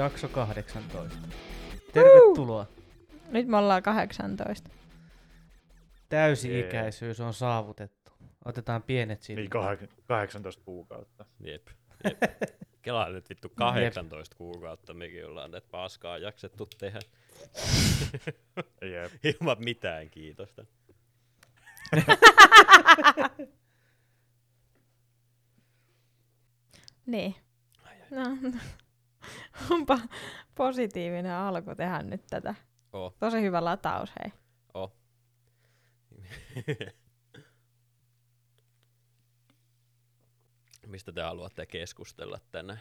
Jakso 18. Tervetuloa. Nyt me ollaan 18. Täysi-ikäisyys on saavutettu. Otetaan pienet sinne. Niin kah- 18 kuukautta. Jep. jep. Kelaa nyt vittu 18 kuukautta mekin ollaan että paskaa jaksettu tehdä. Jep. Ilman mitään kiitosta. Niin. No, onpa positiivinen alku tehdä nyt tätä. Oh, Tosi hyvä lataus, hei. oh. Mistä te haluatte keskustella tänään?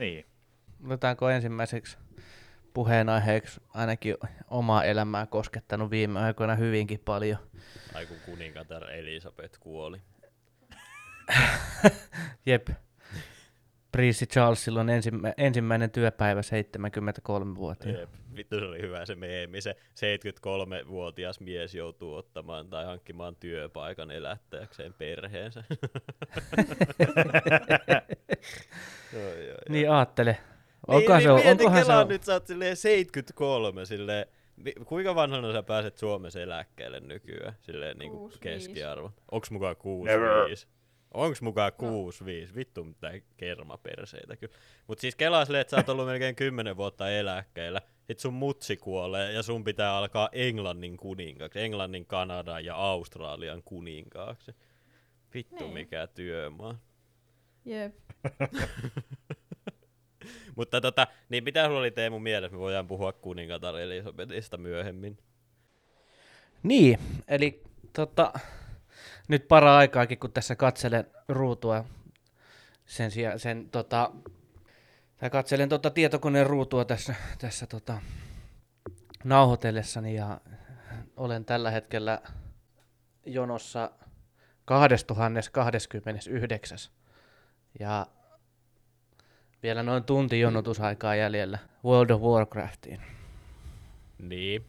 Niin. Otetaanko ensimmäiseksi puheenaiheeksi ainakin omaa elämää koskettanut viime aikoina hyvinkin paljon. Ai kun kuningatar Elisabeth kuoli. Jep. Prinssi Charlesilla on ensimmä, ensimmäinen työpäivä 73-vuotiaana. Jep. Vittu se oli hyvä se meemi. Se 73-vuotias mies joutuu ottamaan tai hankkimaan työpaikan elättäjäkseen perheensä. oi, oi, oi. Niin aattele. Niin, Onkohan niin, se, mieti, onkohan se, on- nyt sä oot silleen 73, silleen, kuinka vanhana sä pääset Suomessa eläkkeelle nykyään, silleen niinku 65. keskiarvo? Onks mukaan Never. 65? Onks mukaan 65? Vittu mitään kermaperseitä kyllä. Mut siis kelaa silleen, että sä oot ollut melkein 10 vuotta eläkkeellä, sit sun mutsi kuolee ja sun pitää alkaa Englannin kuninkaaksi, Englannin, Kanadan ja Australian kuninkaaksi. Vittu Niin. mikä työmaa. Jep. Mutta tota, niin mitä sulla oli Teemu mielessä? Me voidaan puhua kuningatar Elisabetista myöhemmin. Niin, eli tota, nyt para aikaakin, kun tässä katselen ruutua sen sijaan, sen tota, tai katselen tota tietokoneen ruutua tässä, tässä tota, nauhoitellessani ja olen tällä hetkellä jonossa 2029. Ja vielä noin tunti jonotusaikaa jäljellä World of Warcraftiin. Niin.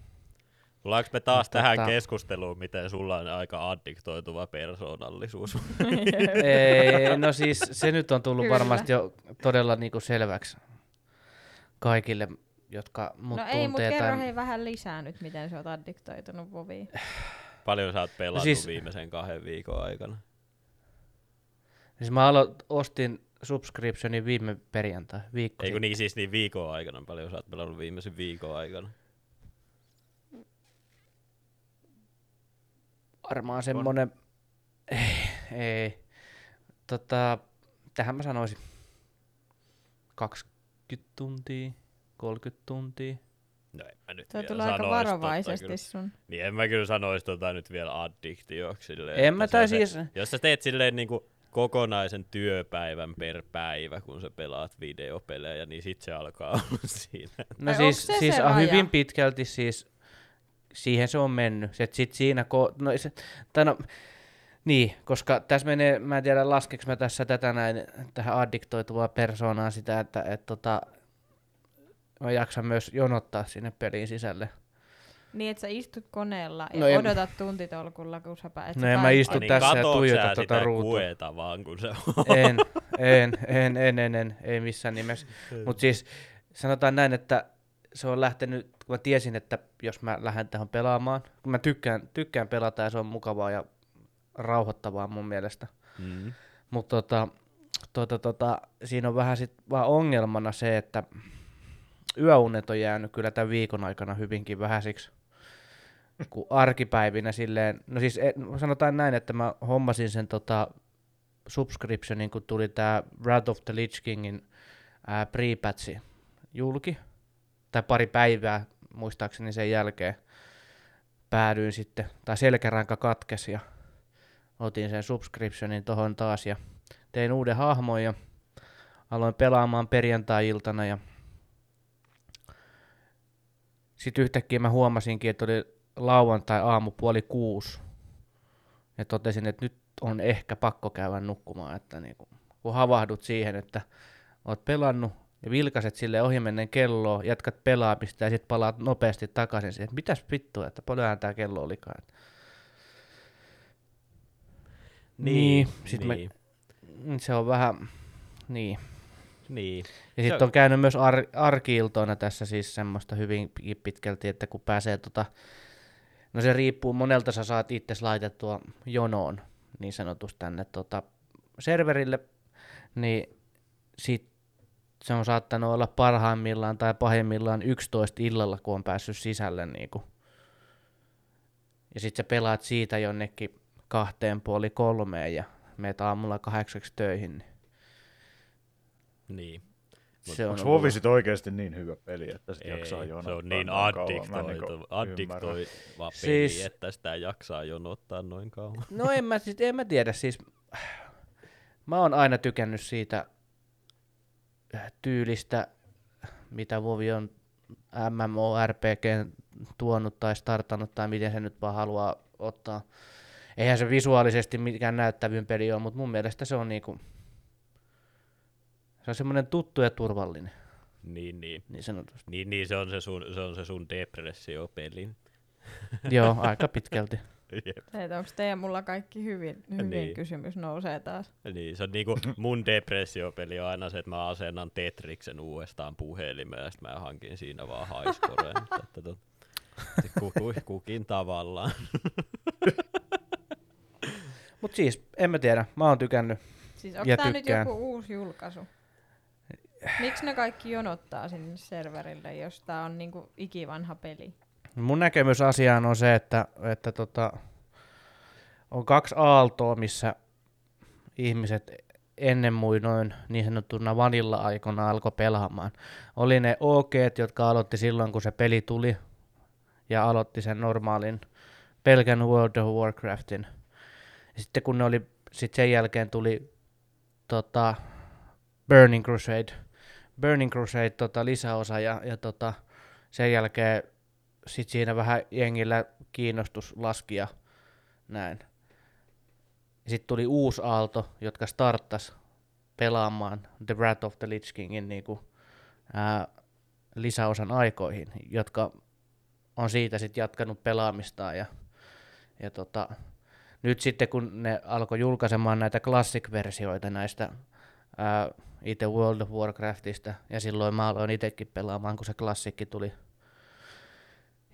Tullaanko me taas Mutta tähän tota- keskusteluun, miten sulla on aika addiktoituva persoonallisuus? Ei, no siis se nyt on tullut Kyllä. varmasti jo todella niinku selväksi kaikille, jotka mut no ei, mutta kerro tai... hei vähän lisää nyt, miten sä oot addiktoitunut Voviin. Paljon sä oot pelannut no siis- viimeisen kahden viikon aikana? Siis mä alo- ostin subscriptionin viime perjantai, viikko Eikö niin siis niin viikon aikana? Paljon sä oot pelannut viimeisen viikon aikana? Varmaan semmonen, ei, ei. Tota, tähän mä sanoisin 20 tuntia, 30 tuntia. No en mä nyt Tuo vielä tulee aika sanois tota varovaisesti kyllä. sun. Niin en mä kyllä sanoisi tota nyt vielä addiktioksi. Silleen, En mä tai on se- siis, Jos sä teet silleen niinku kokonaisen työpäivän per päivä, kun sä pelaat videopelejä, niin sit se alkaa olla siinä. no Ai siis, se siis se raja? hyvin pitkälti siis, siihen se on mennyt. Se, sit siinä, ko- no, se, tai no, niin, koska tässä menee, mä en tiedä laskeks mä tässä tätä näin, tähän addiktoituvaa persoonaa sitä, että et, tota, mä jaksan myös jonottaa sinne peliin sisälle. Niin, että sä istut koneella ja No en- odotat tuntitolkulla, kun sä pä- et No en mä pääset- istu niin, tässä ja tuijota tota sitä ruutua. kueta vaan, kun se on. En, en, en, en, en, en, ei missään nimessä. Mutta siis sanotaan näin, että se on lähtenyt, kun mä tiesin, että jos mä lähden tähän pelaamaan, kun mä tykkään, tykkään pelata ja se on mukavaa ja rauhoittavaa mun mielestä. Mm. Mutta tota, tota, tota, siinä on vähän sit vaan ongelmana se, että yöunet on jäänyt kyllä tämän viikon aikana hyvinkin vähäisiksi. Kun arkipäivinä silleen, no siis e- sanotaan näin, että mä hommasin sen tota subscriptionin, kun tuli tää Wrath of the Lich Kingin ää, pre-patchi julki, tai pari päivää muistaakseni sen jälkeen päädyin sitten, tai selkäranka katkesi ja otin sen subscriptionin tohon taas ja tein uuden hahmon ja aloin pelaamaan perjantai-iltana ja sitten yhtäkkiä mä huomasinkin, että oli lauantai-aamu puoli kuusi ja totesin, että nyt on ehkä pakko käydä nukkumaan, että niinku, kun havahdut siihen, että oot pelannut ja vilkaset sille ohimennen kelloa, jatkat pelaamista ja sitten palaat nopeasti takaisin siihen, että mitäs vittua, että paljonhan tää kello olikaan. Niin, sit mä- niin, Mm, Se on vähän, niin. niin. Ja sitten on- on käynyt myös ar- arkiiltoina tässä siis semmoista hyvin pitkälti, että kun pääsee tota, no se riippuu monelta sä saat itse laitettua jonoon niin sanotusti tänne tota, serverille, niin sit se on saattanut olla parhaimmillaan tai pahimmillaan 11 illalla, kun on päässyt sisälle niinku. Ja sit sä pelaat siitä jonnekin kahteen puoli kolmeen ja meet aamulla kahdeksaksi töihin. Niin niin. se on Onko ollut- Vovi sit oikeesti niin hyvä peli, että sit Ei, jaksaa jonottaa? se on niin en addiktoitu, niinku addiktoiva peli, Siis- että sitä jaksaa jonottaa noin kauan. No en mä, sit, en mä tiedä, siis mä oon aina tykännyt siitä tyylistä, mitä Vovi on MMORPG tuonut tai startannut tai miten se nyt vaan haluaa ottaa. Eihän se visuaalisesti mikään näyttävyn peli ole, mutta mun mielestä se on niinku, se on semmoinen tuttu ja turvallinen, Niin, niin. niin sanotusti. Niin, niin se on se sun, se on se sun depressiopeli. Joo, aika pitkälti. Että onko teidän mulla kaikki hyvin, hyvin Niin. kysymys nousee taas. Niin, se on niinku, mun depressiopeli on aina se, että mä asennan Tetriksen uudestaan puhelimeen ja sit mä hankin siinä vaan haiskoreen. Kukin tavallaan. Mutta siis, en mä tiedä, mä oon tykännyt. Siis onko tää nyt joku uusi julkaisu? Miksi ne kaikki jonottaa sinne serverille, jos tää on niinku ikivanha peli? Mun näkemys asiaan on se, että, että tota, on kaksi aaltoa, missä ihmiset ennen muinoin niin sanottuna vanilla-aikana alkoi pelaamaan. Oli ne OK, jotka aloitti silloin, kun se peli tuli, ja aloitti sen normaalin pelkän World of Warcraftin. Sitten kun ne oli, sit sen jälkeen tuli tota, Burning Crusade, Burning Crusade tota, lisäosa, ja, ja tota, sen jälkeen sit siinä vähän jengillä kiinnostus laski ja näin. Sitten tuli uusi aalto, jotka starttas pelaamaan The Wrath of the Lich Kingin niinku, ää, lisäosan aikoihin, jotka on siitä sitten jatkanut pelaamistaan. Ja, ja tota, nyt sitten kun ne alkoi julkaisemaan näitä classic-versioita näistä ää, itse World of Warcraftista, ja silloin mä aloin itsekin pelaamaan, kun se klassikki tuli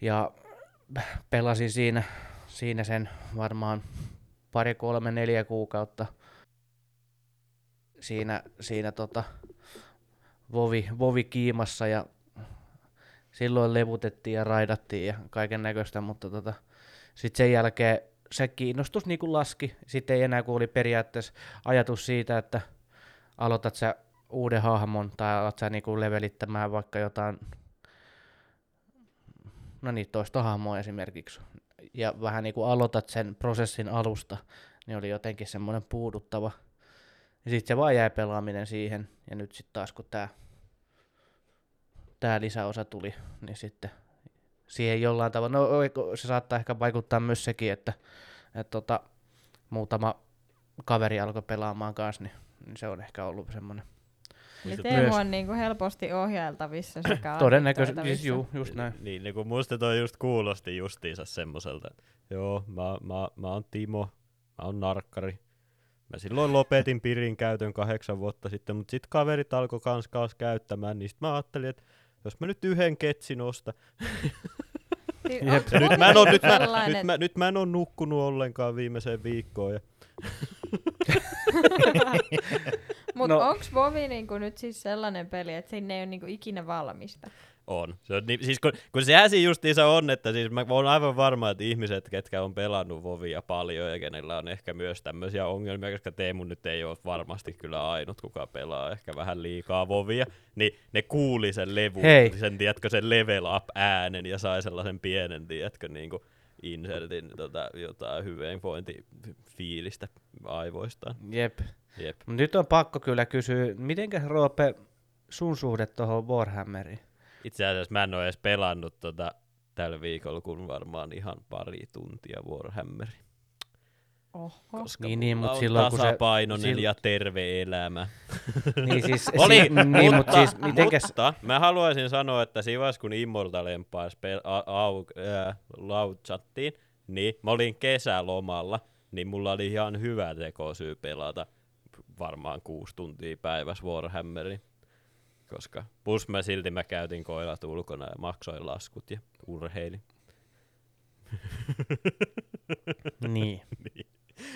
ja pelasin siinä, siinä sen varmaan pari, kolme, neljä kuukautta siinä, siinä tota vovi, vovi kiimassa ja silloin levutettiin ja raidattiin ja kaiken näköistä, mutta tota, sitten sen jälkeen se kiinnostus niinku laski. Sitten ei enää, kun oli periaatteessa ajatus siitä, että aloitat sä uuden hahmon tai alat sä niinku levelittämään vaikka jotain no niin, toista hahmoa esimerkiksi, ja vähän niin kuin aloitat sen prosessin alusta, niin oli jotenkin semmoinen puuduttava. Ja sitten se vaan jäi pelaaminen siihen, ja nyt sitten taas kun tämä tää lisäosa tuli, niin sitten siihen jollain tavalla, no se saattaa ehkä vaikuttaa myös sekin, että, että tota, muutama kaveri alkoi pelaamaan kanssa, niin, niin se on ehkä ollut semmoinen. Eli Teemu myös- on niinku helposti ohjailtavissa sekä Todennäköisesti, siis addiktoitavissa. juu, just näin. Niin, niin kuin musta toi just kuulosti justiinsa semmoiselta, että joo, mä, mä, mä oon Timo, mä oon narkkari. Mä silloin lopetin pirin käytön kahdeksan vuotta sitten, mutta sit kaverit alkoi kans kaas käyttämään, niin sit mä ajattelin, että jos mä nyt yhden ketsin Siis Jep. onks ja nyt mä, en nyt, mä, nyt, mä, nyt mä en oo nukkunut ollenkaan viimeiseen viikkoon. Ja, Mut No. onks Vovi niinku nyt siis sellainen peli, että sinne ei ole niinku ikinä valmista? On. Se on niin, siis kun, kun sehän siinä justiinsa on, että siis mä oon aivan varma, että ihmiset, ketkä on pelannut Vovia paljon ja kenellä on ehkä myös tämmöisiä ongelmia, koska Teemu nyt ei ole varmasti kyllä ainut, kuka pelaa ehkä vähän liikaa Vovia, niin ne kuuli sen levun, Hei. sen, tiedätkö, sen level up äänen ja sai sellaisen pienen, tiedätkö, niin kuin insertin tota, jotain hyvinvointifiilistä aivoistaan. Jep. Jep. Nyt on pakko kyllä kysyä, mitenkä Roope sun suhde tuohon Warhammeriin? Itse asiassa mä en ole edes pelannut tota, tällä viikolla, kun varmaan ihan pari tuntia Warhammer. Oho. Koska Niin, niin, mulla mut on silloin, kun se- tasapainoinen sil- ja terve elämä. Niin siis, Oli, si- niin, mutta, mutta siis mitenkäs, mutta mä haluaisin sanoa, että siinä kun Immortal Empires pel- a- au- ää, launchattiin, niin mä olin kesälomalla, niin mulla oli ihan hyvä tekosyy pelata varmaan kuusi tuntia päivässä Warhammerin. Koska plus mä silti mä käytin koilat ulkona ja maksoin laskut ja urheilin. Niin.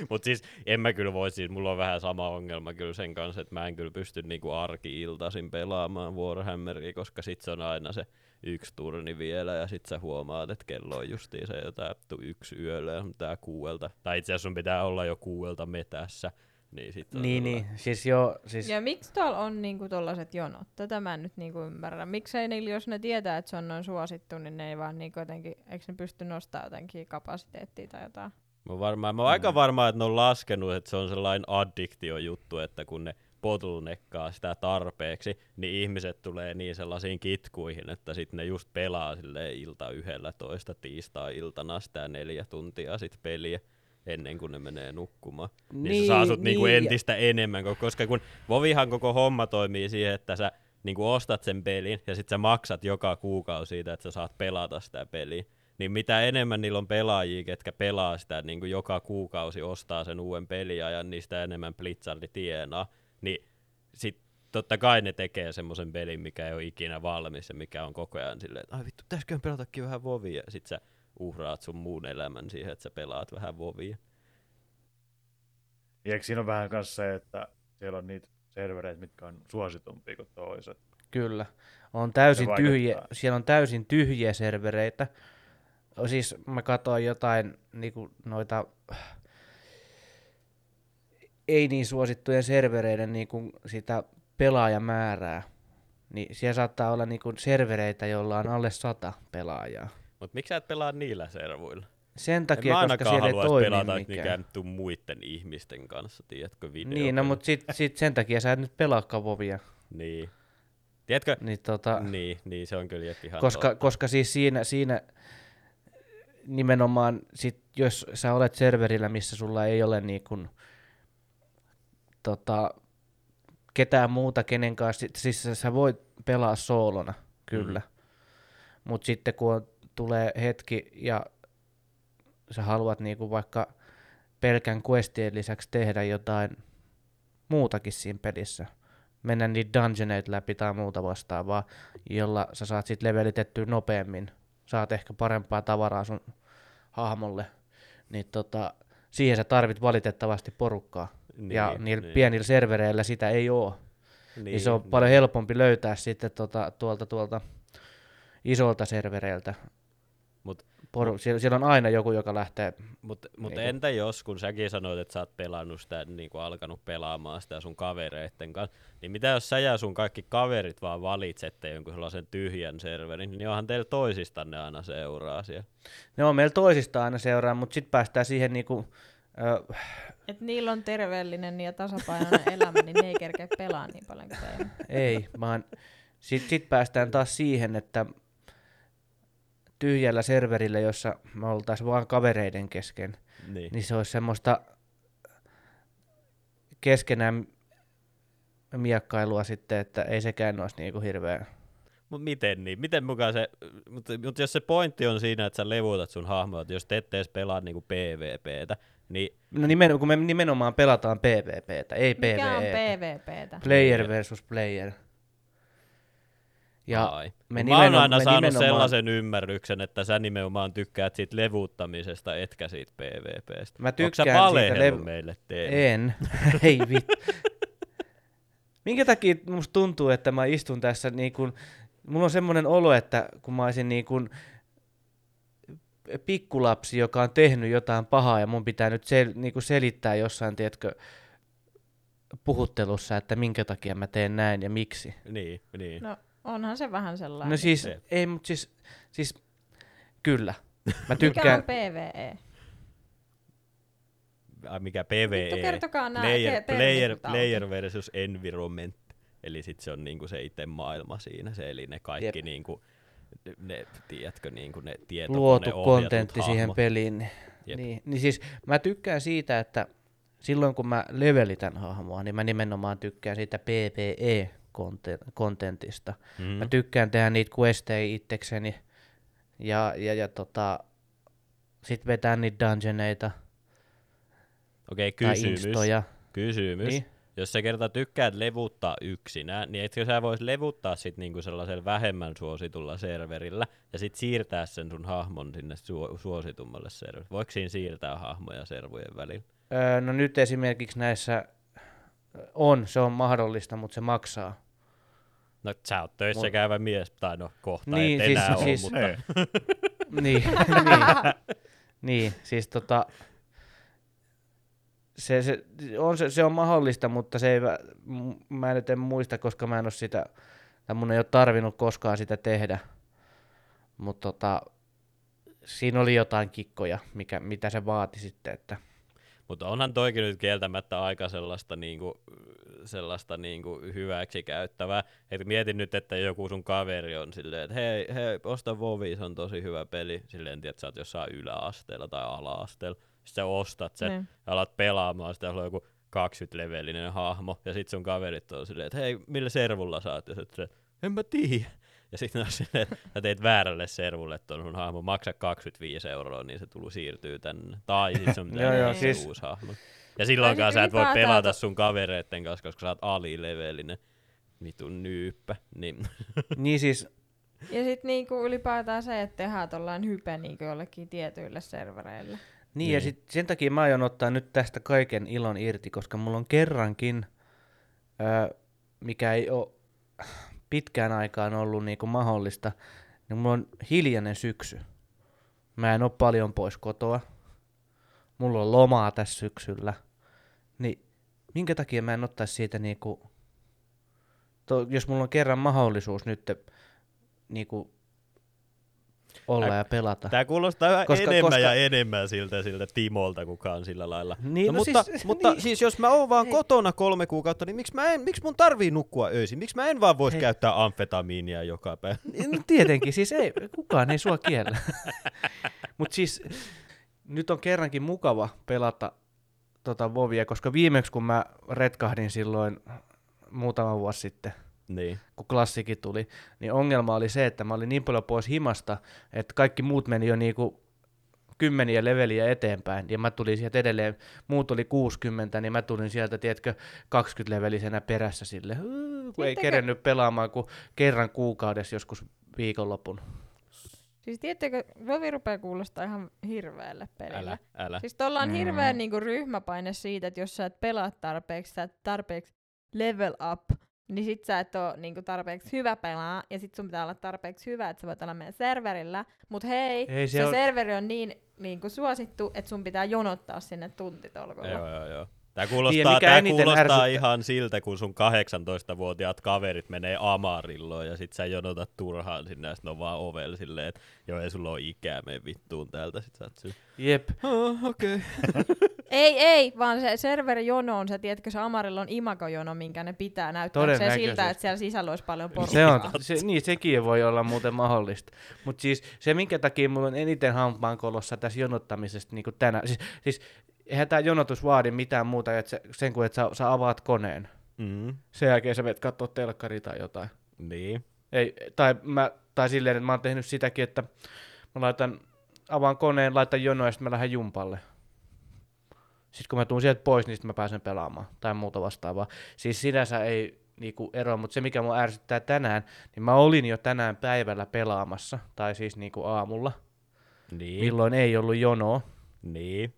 Mutta siis en mä kyllä voi, siis mulla on vähän sama ongelma kyllä sen kanssa, että mä en kyllä pysty niinku arki-iltaisin pelaamaan Warhammeria, koska sit se on aina se yksi turni vielä ja sit sä huomaat, että kello on justiin se jotain yksi yöllä ja tää kuuelta. Tai itse asiassa sun pitää olla jo kuuelta metässä. Niin, sit on Niin, niin. Siis joo, siis Ja miksi tuolla on niinku tollaset jonot? Tätä mä en nyt niinku ymmärrä. Miksei niillä, jos ne tietää, että se on noin suosittu, niin ne ei vaan niinku jotenkin, eikö ne pysty nostamaan jotenkin kapasiteettia tai jotain? Mä, varmaan, mä oon aika varma, että ne on laskenut, että se on sellainen addiktio-juttu, että kun ne bottleneckkaa sitä tarpeeksi, niin ihmiset tulee niin sellaisiin kitkuihin, että sitten ne just pelaa sille ilta yhdellä toista tiistai-iltana sitä neljä tuntia sit peliä ennen kuin ne menee nukkumaan. Niin, niin sä saa sut niinku niin, entistä enemmän, ko- koska kun Vovihan koko homma toimii siihen, että sä niinku ostat sen pelin ja sit sä maksat joka kuukausi siitä, että sä saat pelata sitä peliä. Niin mitä enemmän niillä on pelaajia, ketkä pelaa sitä niin kuin joka kuukausi ostaa sen uuden peliajan, niin sitä enemmän Blizzardi tienaa. Niin sit totta kai ne tekee semmoisen pelin, mikä ei ole ikinä valmis ja mikä on koko ajan silleen, että ai vittu, pitäisikö pelatakin vähän Vovia. Ja sit sä uhraat sun muun elämän siihen, että sä pelaat vähän Vovia. Ja eikö siinä on vähän kanssa se, että siellä on niitä servereitä, mitkä on suositumpia kuin toiset. Kyllä. On täysin tyhjiä, vaikuttaa. siellä on täysin tyhjiä servereitä. Siis mä katsoin jotain niinku noita ei niin suosittujen servereiden niinku sitä pelaajamäärää. Niin siellä saattaa olla niinku servereitä, joilla on alle sata pelaajaa. Mut miksi sä et pelaa niillä servuilla? Sen En takia, mä koska siellä ei toimi pelata mikään. tuu muiden ihmisten kanssa, tiedätkö, video. Niin, no mut sit, sit sen takia sä et nyt pelaa kavovia. Niin. Tiedätkö? Niin tota, Niin, niin se on kyllä ihan koska, totta. koska siis siinä, siinä nimenomaan, sit, jos sä olet serverillä, missä sulla ei ole niin kun, tota, ketään muuta, kenen kanssa, siis sä- sä voit pelaa soolona, kyllä. Mm. Mutta sitten kun on, tulee hetki ja sä haluat niinku vaikka pelkän questien lisäksi tehdä jotain muutakin siinä pelissä, mennä niitä dungeoneita läpi tai muuta vastaavaa, jolla sä saat sit levelitettyä nopeammin, saat ehkä parempaa tavaraa sun hahmolle, niin tota, siihen sä tarvit valitettavasti porukkaa. Niin, ja niillä niin. pienillä servereillä sitä ei ole. Niin, niin se on niin. paljon helpompi löytää sitten tota, tuolta, tuolta isolta servereiltä. Poru- siellä, siellä on aina joku, joka lähtee Mutta mut Niinku- entä jos, kun säkin sanoit, että sä oot pelannut sitä, niin kuin alkanut pelaamaan sitä sun kavereitten kanssa, niin mitä jos sä ja sun kaikki kaverit vaan valitsette jonkun sellaisen tyhjän serverin, niin onhan teillä toisistanne aina seuraa siellä. Ne on meillä toisista aina seuraa, mutta sitten päästään siihen niinku, ö, Et niillä on terveellinen ja tasapainoinen elämä, niin ne ei kerkeä pelaa niin paljon kuin ei, vaan sitten sit päästään taas siihen, että tyhjällä serverillä, jossa me oltaisiin vaan kavereiden kesken, Niin. niin se olisi semmoista keskenään miekkailua sitten, että ei sekään olisi niinku hirveä. Mutta miten niin? Miten mukaan se, mutta mut jos se pointti on siinä, että sä levuutat sun hahmoa, että jos te ette edes pelaa niinku PvPtä, niin No nimen, kun me nimenomaan pelataan PvPtä, ei Mikä on PvE. PvPtä? Player versus player. Ja Ai. me Mä oon aina me saanut nimenomaan- sellaisen ymmärryksen, että sä nimenomaan tykkäät siitä levuuttamisesta, etkä siitä PvPstä. Mä Onko sä tykkään siitä lev- meille teille? En. ei vittu. Minkä takia musta tuntuu, että mä istun tässä niin kuin, mulla on semmoinen olo, että kun mä olisin niin kuin pikkulapsi, joka on tehnyt jotain pahaa ja mun pitää nyt sel, niin kuin selittää jossain, tiedätkö, puhuttelussa, että minkä takia mä teen näin ja miksi. Niin, niin. No onhan se vähän sellainen. No siis, Jep. ei, mutta siis, siis kyllä. Mä Mikä on tykkään, PvE? Ai, mikä PvE? Vittu, kertokaa nää player, player, player versus environment. Eli sit se on niinku se itse maailma siinä, se, eli ne kaikki Jep. niinku, ne, ne, tiedätkö, niinku ne luotu tietokoneohjatut kontentti siihen hahmot. peliin. Niin, Jep. niin, niin siis mä tykkään siitä, että silloin kun mä levelitän hahmoa, niin mä nimenomaan tykkään siitä PvE-kontentista. Mm. Mä tykkään tehdä niitä questeja itsekseni ja, ja, ja tota, sit vetää niitä dungeoneita. Okei, tai kysymys. Instoja. Kysymys. Niin. Jos sä kerta tykkäät levuttaa yksinään, niin etkö sä vois levuttaa sit niinku sellaisella vähemmän suositulla serverillä ja sit siirtää sen sun hahmon sinne su- suositummalle serverille? Voiko siinä siirtää hahmoja servujen välillä? Öö, no nyt esimerkiksi näissä on, se on mahdollista, mutta se maksaa. No sä oot töissä Mut- käyvä mies, tai no kohta Niin, et siis- enää siis- oo, mutta Ei. niin, niin, niin, siis tota, se, se, on, se, se on mahdollista, mutta se ei, mä nyt en muista, koska mä en ole sitä, tai mun ei ole tarvinnut koskaan sitä tehdä. Mutta tota, siinä oli jotain kikkoja, mikä, mitä se vaati sitten, että Mutta onhan toikin nyt kieltämättä aika sellaista, niinku, sellaista niinku hyväksi käyttävää. Et mietin nyt, että joku sun kaveri on silleen, että hei, hei, osta Vovi, se on tosi hyvä peli. Silleen, tiedät, sä oot jossain yläasteella tai ala-asteella. Sitten sä ostat sen Niin. ja alat pelaamaan, sitä on joku 20-levelinen hahmo. Ja sit sun kaverit on silleen, että hei, millä servulla sä oot? Ja sä en mä tiedä. Ja sitten on silleen, että sä teit väärälle servulle ton sun hahmo, maksa 25 euroa, niin se tullut siirtyy tänne. Tai sit sun pitää Joo, joo, siis- uusi hahmo. Ja silloinkaan sit sä et voi pelata sun kavereitten kanssa, koska sä oot alilevelinen. Vitun nyyppä. Niin. niin siis, Ja sitten niinku ylipäätään se, että tehdään tollain hype niinku jollekin tietyille servereille. Niin, ja Niin. sit sen takia mä aion ottaa nyt tästä kaiken ilon irti, koska mulla on kerrankin, ö, mikä ei ole pitkään aikaan ollut niinku mahdollista, niin mulla on hiljainen syksy. Mä en ole paljon pois kotoa. Mulla on lomaa tässä syksyllä. Niin minkä takia mä en ottaisi siitä niinku, to, jos mulla on kerran mahdollisuus nyt niinku olla Ä- ja pelata. Tää kuulostaa yhä Koska- enemmän koska- ja enemmän siltä, siltä Timolta, kuka on sillä lailla. Niin, no, no mutta, siis- mutta niin. siis jos mä oon vaan Hei. kotona kolme kuukautta, niin miksi, mä en, miksi mun tarvii nukkua öisin? Miksi mä en vaan vois Hei. käyttää amfetamiinia joka päivä? No tietenkin, siis ei, kukaan ei sua kiellä. Mutta siis nyt on kerrankin mukava pelata tota Vovia, koska viimeksi kun mä retkahdin silloin muutama vuosi sitten, Niin. kun klassikin tuli, niin ongelma oli se, että mä olin niin paljon pois himasta, että kaikki muut meni jo niinku kymmeniä leveliä eteenpäin, ja mä tulin sieltä edelleen, muut oli 60, niin mä tulin sieltä, tiedätkö, 20-levelisenä perässä sille, kun ei kerennyt pelaamaan kuin kerran kuukaudessa joskus viikonlopun. Siis tiedättekö, Vovi rupeaa kuulostaa ihan hirveälle pelille. Älä, älä. Siis tuolla on Mm. hirveä niinku ryhmäpaine siitä, että jos sä et pelaa tarpeeksi, sä et tarpeeksi level up, niin sit sä et oo niinku tarpeeksi hyvä pelaa, ja sit sun pitää olla tarpeeksi hyvä, että sä voit olla meidän serverillä. Mut hei, Ei se se, on- serveri on niin niinku suosittu, että sun pitää jonottaa sinne tuntitolkulla. Joo, joo, joo. Tää Niin, kuulostaa, mikä tää kuulostaa ärsyttää- ihan siltä, kun sun 18-vuotiaat kaverit menee Amarilloon ja sit sä jonotat turhaan sinne ja sit ne on vaan ovella silleen, että joo ei sulla ole ikää, mene vittuun täältä. Sit sä oot sille, Jep. oh, okei. Okay. Ei, ei, vaan se serverijono on se, tiedätkö, se Amarillon imagojono, minkä ne pitää näyttää se siltä, että siellä sisällä olisi paljon porukkaa. Se on, se, niin sekin voi olla muuten mahdollista. Mutta siis se, minkä takia mulla on eniten hampaankolossa tässä jonottamisesta niin tänään, siis, siis eihän tämä jonotus vaadi mitään muuta, että se, sen kuin että sä, sä avaat koneen. Mm, Sen jälkeen sä menet katsoa telkkari tai jotain. niin. Ei, tai, mä, tai silleen, että mä oon tehnyt sitäkin, että mä laitan, avaan koneen, laitan jonoa ja sitten mä lähden jumpalle. Sitten kun mä tuun sieltä pois, niin sit mä pääsen pelaamaan tai muuta vastaavaa. Siis sinänsä ei niinku ero, mutta se mikä mua ärsyttää tänään, niin mä olin jo tänään päivällä pelaamassa, tai siis niinku aamulla, Niin. milloin ei ollut jonoa. Niin.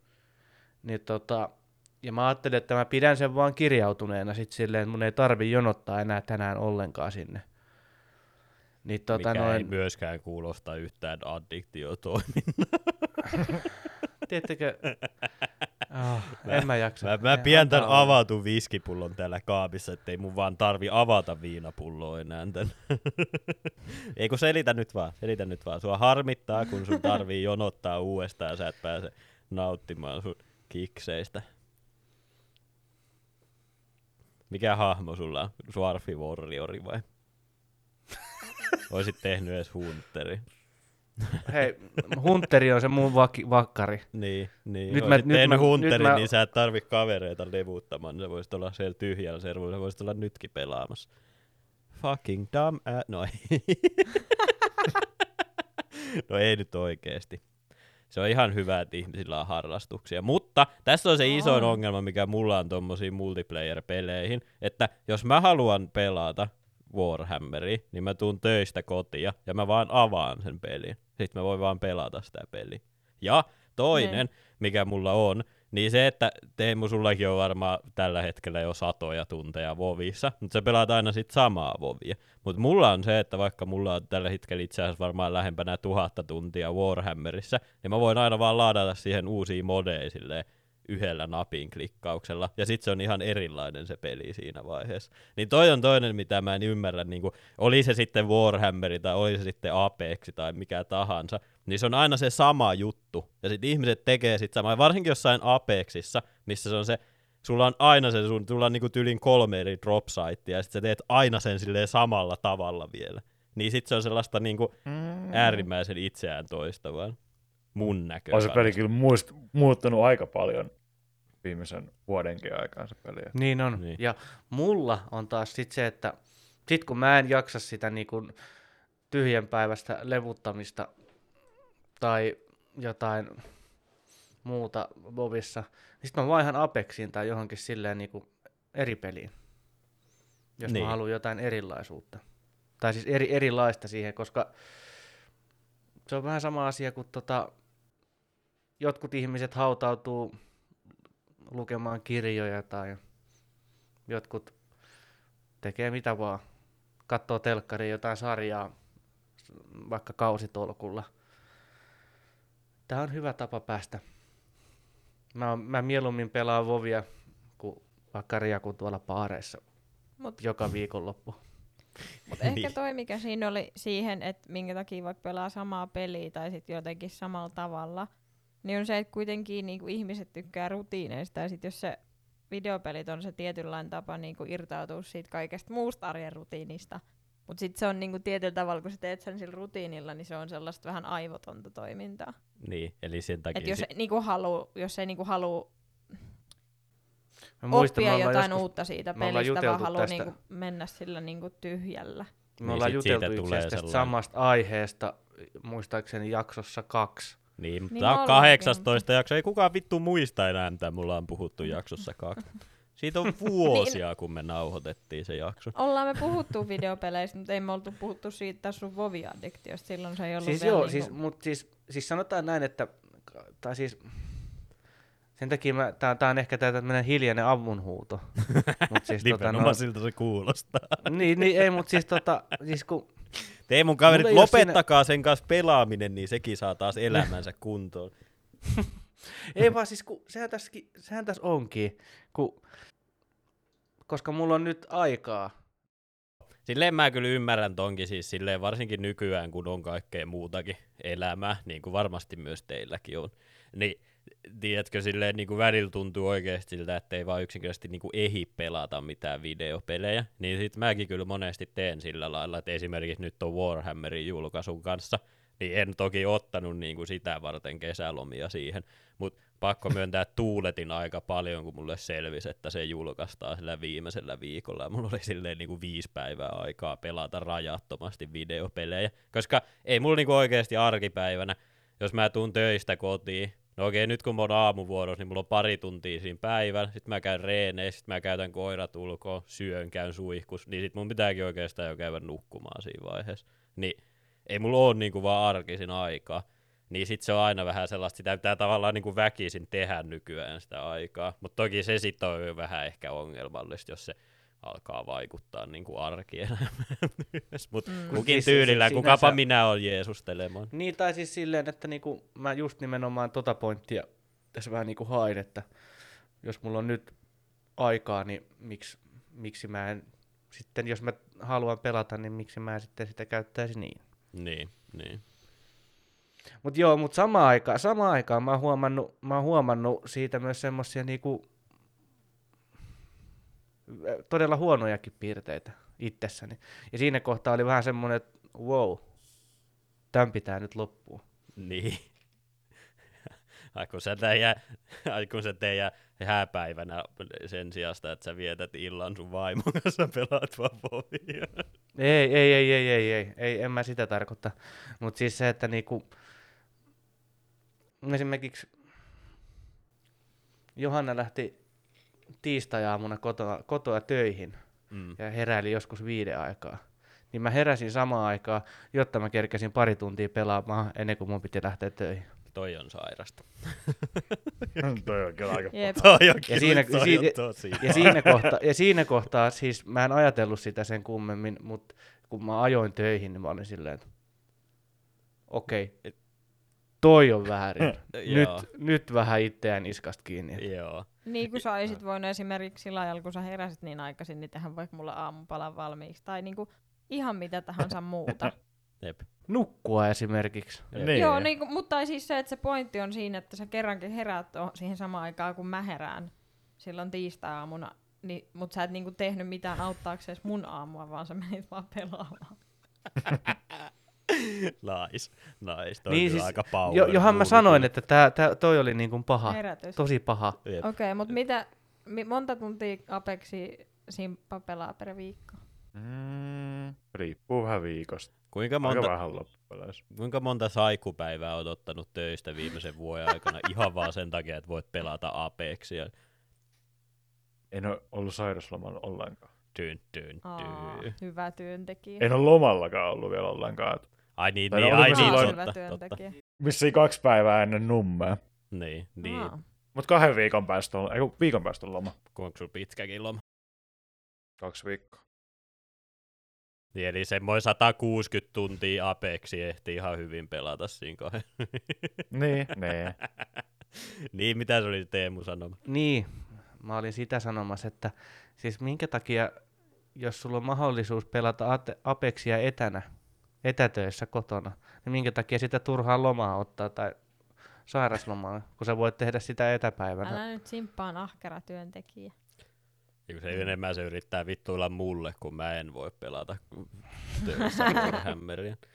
Niin tota, ja mä ajattelin, että mä pidän sen vaan kirjautuneena sit silleen, että mun ei tarvi jonottaa enää tänään ollenkaan sinne. Niin tota Mikä noin, ei myöskään kuulosta yhtään addiktiotoimintaa. Tiedättekö? Oh, en mä jaksa. Mä, mä pidän olla. avatun viskipullon täällä kaapissa, ettei mun vaan tarvi avata viinapulloa enää tän. ei kun selitä nyt vaan, selitä nyt vaan. Sua harmittaa, kun sun tarvii jonottaa uudestaan sä et pääse nauttimaan sun kikseistä. Mikä hahmo sulla on? Swarfi Warriori vai? Oisit tehnyt edes Hunteri. Hei, Hunteri on se mun vaki, vakkari. Niin, niin. Nyt mä- Oisit nyt mä- Hunterin, nyt mä- niin sä et tarvi kavereita levuttamaan. Sä voisit olla siellä tyhjällä servuilla, sä voisit olla nytkin pelaamassa. Fucking dumb a- No ei. no ei nyt oikeesti. Se on ihan hyvä, että ihmisillä on harrastuksia. Mutta tässä on se On. ongelma, mikä mulla on tommosiin multiplayer-peleihin, että jos mä haluan pelata Warhammeria, niin mä tuun töistä kotia ja mä vaan avaan sen pelin. Sitten mä voin vaan pelata sitä peliä. Ja toinen, mikä mulla on, niin se, että Teemu, sullakin on varmaan tällä hetkellä jo satoja tunteja Vovissa, mutta sä pelaat aina sit samaa Vovia. Mutta mulla on se, että vaikka mulla on tällä hetkellä itse asiassa varmaan lähempänä tuhatta tuntia Warhammerissa, niin mä voin aina vaan laadata siihen uusia modeja silleen yhdellä napin klikkauksella, ja sitten se on ihan erilainen se peli siinä vaiheessa. Niin toi on toinen, mitä mä en ymmärrä, niin kuin, oli se sitten Warhammeri tai oli se sitten Apex tai mikä tahansa, niin se on aina se sama juttu. Ja sitten ihmiset tekee sitten samaa, varsinkin jossain Apexissa, missä se on se, sulla on aina se, sun, sulla on niinku tyylin kolme eri drop sitea, ja sitten sä teet aina sen silleen samalla tavalla vielä. Niin sitten se on sellaista niinku äärimmäisen itseään toistavaa. Mun On se näkökulmasta. peli kyllä muist, muuttunut aika paljon viimeisen vuodenkin aikaan se peli. Niin on. Niin. Niin. Ja mulla on taas sit se, että sit kun mä en jaksa sitä niinku tyhjänpäiväistä levuttamista tai jotain muuta Bobissa, niin sit mä vaihan Apexiin tai johonkin silleen niinku eri peliin. Jos niin. Niin. mä haluan jotain erilaisuutta. Tai siis eri, erilaista siihen, koska se on vähän sama asia kuin tota, jotkut ihmiset hautautuu lukemaan kirjoja tai jotkut tekee mitä vaan. Katsoo telkkaria jotain sarjaa vaikka kausitolkulla. Tämä on hyvä tapa päästä. Mä, oon- mä mieluummin pelaan Vovia kuin vaikka Riakun tuolla paareissa Mut, joka viikonloppu. mut ehkä Niin. toi, mikä siinä oli siihen, että minkä takia vaikka pelaa samaa peliä tai sitten jotenkin samalla tavalla, niin on se, että kuitenkin niinku ihmiset tykkää rutiineista ja sit jos se videopelit on se tietynlainen tapa niinku irtautua siitä kaikesta muusta arjen rutiinista, mutta sitten se on niinku tietyllä tavalla, kun sä teet sen sillä rutiinilla, niin se on sellaista vähän aivotonta toimintaa. Niin, eli sen takia... Et jos, si- niinku haluu, jos ei niinku halua Mä muistan, me oppia jotain joskus- uutta siitä pelistä, vaan haluaa tästä. niinku mennä sillä niinku tyhjällä. Me Niin ollaan sit siitä juteltu itse tulee tästä sellainen- samasta aiheesta, muistaakseni jaksossa kaksi. Niin, mutta Niin niin on ollaankin, 18 jakso. Ei kukaan vittu muista enää, mitä mulla on puhuttu jaksossa kaksi. Siitä on vuosia, kun me nauhoitettiin se jakso. Ollaan me puhuttu videopeleistä, mutta ei me oltu puhuttu siitä sun Vovi-addiktiosta. Silloin se ei ollut Siis vielä joo, niinku... siis, mut siis, siis sanotaan näin, että tai siis, sen takia mä, tää, tää on ehkä tää tämmönen hiljainen avunhuuto. mut siis, tota, no, siltä se kuulostaa. niin, niin, ei, mut siis tota, siis kun, Teemun kaverit, Mulla lopettakaa sen kanssa pelaaminen, niin sekin saa taas elämänsä kuntoon. ei vaan siis kun, sehän tässä, sehän tässä onkin, kun, koska mulla on nyt aikaa, Silleen mä kyllä ymmärrän tonkin siis silleen varsinkin nykyään, kun on kaikkea muutakin elämää, niin kuin varmasti myös teilläkin on. Niin tiedätkö, silleen niin kuin välillä tuntuu oikeasti siltä, että ei vaan yksinkertaisesti niin kuin ehi pelata mitään videopelejä. Niin sit mäkin kyllä monesti teen sillä lailla, että esimerkiksi nyt on Warhammerin julkaisun kanssa, niin en toki ottanut niin kuin sitä varten kesälomia siihen, mutta pakko myöntää, tuuletin aika paljon, kun mulle selvisi, että se julkaistaan sillä viimeisellä viikolla. Mulla oli silleen niin kuin viisi päivää aikaa pelata rajattomasti videopelejä, koska ei mulla niin kuin oikeasti arkipäivänä, jos mä tuun töistä kotiin, no okei, nyt kun mä oon aamuvuorossa, niin mulla on pari tuntia siinä päivällä, sit mä käyn reeneissä, sit mä käytän koirat ulkoa, syön, käyn suihkus, niin sit mun pitääkin oikeastaan jo käydä nukkumaan siinä vaiheessa. Niin ei mulla ole niinku vaan arkisin aikaa. Niin sit se on aina vähän sellaista, sitä pitää tavallaan niinku väkisin tehdä nykyään sitä aikaa. Mutta toki se sit on jo vähän ehkä ongelmallista, jos se alkaa vaikuttaa niinku arkielämään myös. Mutta Mm. mm. Siis kukin se- tyylillä, se- kukapa minä olen Jeesustelemaan. Niin, tai siis silleen, että niinku, mä just nimenomaan tota pointtia tässä vähän niinku hain, että jos mulla on nyt aikaa, niin miksi, miksi mä en sitten, jos mä haluan pelata, niin miksi mä en sitten sitä käyttäisi niin. Niin, niin. Mutta joo, mutta samaan aikaan, samaan aikaan mä oon huomannut, mä oon huomannut siitä myös semmosia niinku todella huonojakin piirteitä itsessäni. Ja siinä kohtaa oli vähän semmoinen, että wow, tämän pitää nyt loppua. Niin. Ai kun sä teijä, ai kun sä teijä hääpäivänä sen sijasta, että sä vietät illan sun vaimon kanssa pelaat vaan. Ei, ei, ei, ei, ei, ei, ei, en mä sitä tarkoita. Mutta siis se, että niinku, esimerkiksi Johanna lähti tiistai-aamuna kotoa, kotoa töihin Mm. ja heräili joskus viiden aikaa. Niin mä heräsin samaan aikaan, jotta mä kerkesin pari tuntia pelaamaan ennen kuin mun piti lähteä töihin. Toi on sairasta. Toi on kyllä aika Jep. Toi on Ja siinä- toi siinä- on tosi. Ja siinä, kohta, ja siinä kohtaa, siis mä en ajatellut sitä sen kummemmin, mutta kun mä ajoin töihin, niin mä olin silleen, että okei, okay, toi on väärin. nyt, Joo. nyt vähän itseään niskasta kiinni. Joo. Niin kuin sä olisit voinut esimerkiksi sillä ajalla, kun sä heräsit niin aikaisin, niin tehdä vaikka mulle aamupalan valmiiksi. Tai niinku ihan mitä tahansa muuta. Jep. Nukkua esimerkiksi. Jep. Niin. Joo, niin kuin, mutta siis se, että se pointti on siinä, että sä kerrankin heräät siihen samaan aikaan, kun mä herään silloin tiistai-aamuna, niin, mutta sä et niinku tehnyt mitään auttaaksesi mun aamua, vaan sä menit vaan pelaamaan. Nice. Nice. Toi Niin siis aika power Jo, johan mä sanoin, että tää, tää, toi oli niinku paha, Herätys. tosi paha. Okei, okay, mutta mitä, mi, monta tuntia Apexi simppa pelaa per viikko? Mm, riippuu vähän viikosta. Kuinka Aika monta, vähän loppupeleissä. kuinka monta saikupäivää oot ottanut töistä viimeisen vuoden aikana ihan vaan sen takia, että voit pelata Apexia? En ole ollut sairaslomalla ollenkaan. Dyn, dyn, Aa, dyn. hyvä työntekijä. En ole lomallakaan ollut vielä ollenkaan. Et Ai niin, Tai niin, ai niin, totta, totta. Vissiin kaksi päivää ennen nummea. Niin, niin. Aa. Mutta kahden viikon päästä on, ei kun viikon päästä on loma. Kuinka sulla pitkäkin loma? Kaksi viikkoa. Niin, eli semmoinen 160 tuntia Apexi ehti ihan hyvin pelata siinä kahden. niin, niin. niin, mitä se oli Teemu sanoma? Niin, mä olin sitä sanomassa, että siis minkä takia, jos sulla on mahdollisuus pelata Apexia etänä, etätöissä kotona, niin minkä takia sitä turhaa lomaa ottaa tai sairaslomaa, kun sä voit tehdä sitä etäpäivänä. Älä nyt simppaan ahkera työntekijä. Ja se enemmän se yrittää vittuilla mulle, kun mä en voi pelata töissä Warhammeria.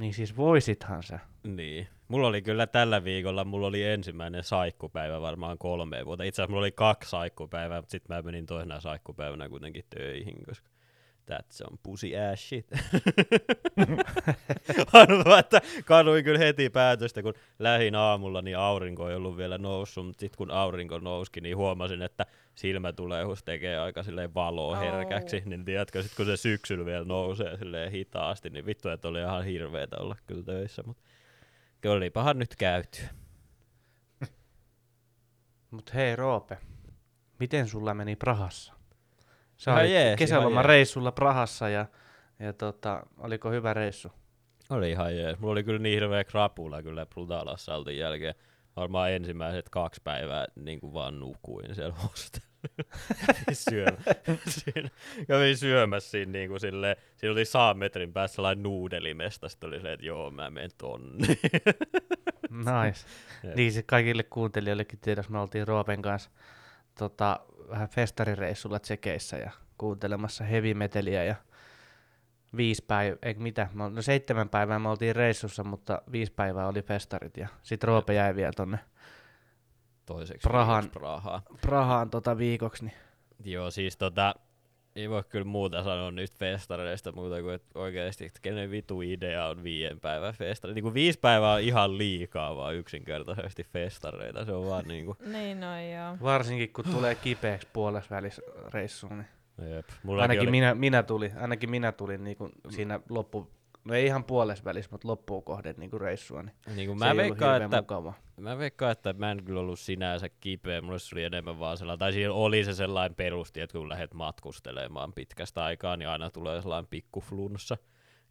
Niin siis voisithan sä. Niin. Mulla oli kyllä tällä viikolla, mulla oli ensimmäinen saikkupäivä varmaan kolme vuotta. Itse asiassa mulla oli kaksi saikkupäivää, mutta sitten mä menin toisena saikkupäivänä kuitenkin töihin, koska that's on pussy ass shit. Vaan, että kaduin kyllä heti päätöstä, kun lähin aamulla, niin aurinko ei ollut vielä noussut, mutta sitten kun aurinko nouski, niin huomasin, että silmätulehus tekee aika silleen valoa herkäksi, niin tiedätkö, sit kun se syksyllä vielä nousee silleen hitaasti, niin vittu, että oli ihan hirveetä olla kyllä töissä, mutta kyllä olipahan nyt käyty. Mut hei Roope, miten sulla meni Prahassa? Sä olit jees, kesäloman reissulla Prahassa ja, ja tota, oliko hyvä reissu? Oli ihan jees. Mulla oli kyllä niin hirveä krapula kyllä Brutalassaltin jälkeen. Varmaan ensimmäiset kaksi päivää niin kuin vaan nukuin siellä hostellilla. Kävin syömä- siinä, kävin syömässä siinä niin kuin silleen, siinä oli saan metrin päässä sellainen nuudelimesta, sitten oli silleen, että joo, mä menen tonne. Nice. Niin se kaikille kuuntelijoillekin tiedos, me oltiin Roopen kanssa tota, vähän festarireissulla tsekeissä ja kuuntelemassa heavy metaliä ja viisi päivää, eikö mitä, no seitsemän päivää me oltiin reissussa, mutta viisi päivää oli festarit ja sit Roope jäi vielä tonne Toiseksi Prahan- Prahaan. Prahaan tota viikoksi, niin Joo, siis tota, ei voi kyllä muuta sanoa niistä festareista muuta kuin, että oikeasti, että kenen vitu idea on viiden päivän festari. Niin kuin viisi päivää on ihan liikaa vaan yksinkertaisesti festareita, se on vaan niinku, Niin no joo. varsinkin kun tulee kipeäksi puolesvälis reissuun, niin jep. Mullakin ainakin oli, minä, minä, tulin, ainakin minä tulin niin kuin siinä loppu, no ei ihan puolesvälis, mutta loppuun kohden niin kuin reissua, niin niin kuin se mä veikkaan, että mukava. Mä veikkaan, että mä en kyllä ollut sinänsä kipeä, mulle se oli enemmän vaan sellainen, tai siinä oli se sellainen perusti, että kun lähdet matkustelemaan pitkästä aikaa, niin aina tulee sellainen pikkuflunssa,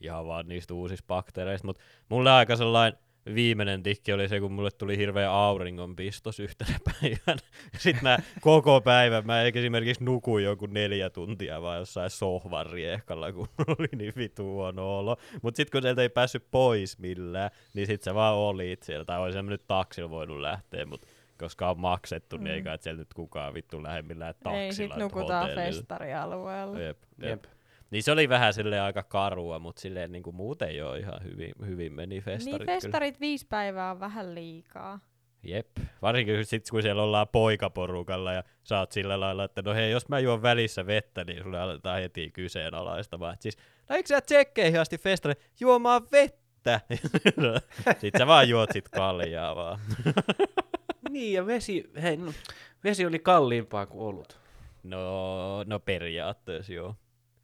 ihan vaan niistä uusista bakteereista, mutta mulle aika sellainen viimeinen tikki oli se, kun mulle tuli hirveä auringonpistos yhtenä päivänä. Sitten mä koko päivän, mä esimerkiksi nukuin joku neljä tuntia vaan jossain sohvan riehkalla, kun mulla oli niin vitu huono olo. Mutta sitten kun sieltä ei päässyt pois millään, niin sit sä vaan olit siellä. Tai olisin nyt taksilla voinut lähteä, mutta koska on maksettu, mm. niin ei kai sieltä nyt kukaan vittu lähde millään taksilla. Ei sit nyt nukutaan festarialueella. Jep, jep. Jep. Niin se oli vähän silleen aika karua, mutta silleen niin kuin muuten jo ihan hyvin, hyvin meni festarit. Niin kyllä. festarit viisi päivää on vähän liikaa. Jep. Varsinkin kun sit, kun siellä ollaan poikaporukalla ja sä oot sillä lailla, että no hei, jos mä juon välissä vettä, niin sulle aletaan heti kyseenalaistamaan. Et siis, no eikö sä tsekkeihin asti festari juomaan vettä? Sitten sä vaan juot sit kaljaa vaan. Niin, ja vesi, hei, no, vesi oli kalliimpaa kuin olut. No, no periaatteessa joo.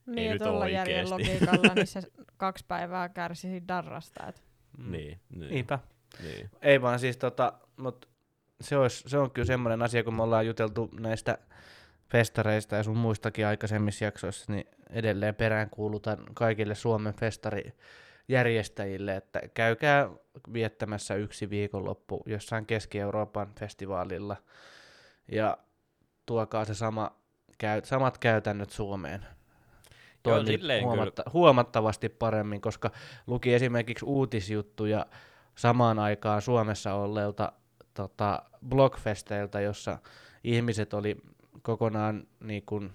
Niin, ja tuolla järjen logiikalla, niin se kaksi päivää kärsisi darrasta. Et. Mm. Niin, niin, Niinpä. niin. Ei vaan siis tota, mut se, olisi, se on kyllä semmoinen asia, kun me ollaan juteltu näistä festareista ja sun muistakin aikaisemmissa jaksoissa, niin edelleen peräänkuulutan kaikille Suomen festarijärjestäjille, että käykää viettämässä yksi viikonloppu jossain Keski-Euroopan festivaalilla ja tuokaa se sama, käy, samat käytännöt Suomeen. Joo, Toimii silleen huomatta, huomattavasti paremmin, koska luki esimerkiksi uutisjuttuja samaan aikaan Suomessa olleilta tota, blogfesteiltä, jossa ihmiset oli kokonaan niin kuin,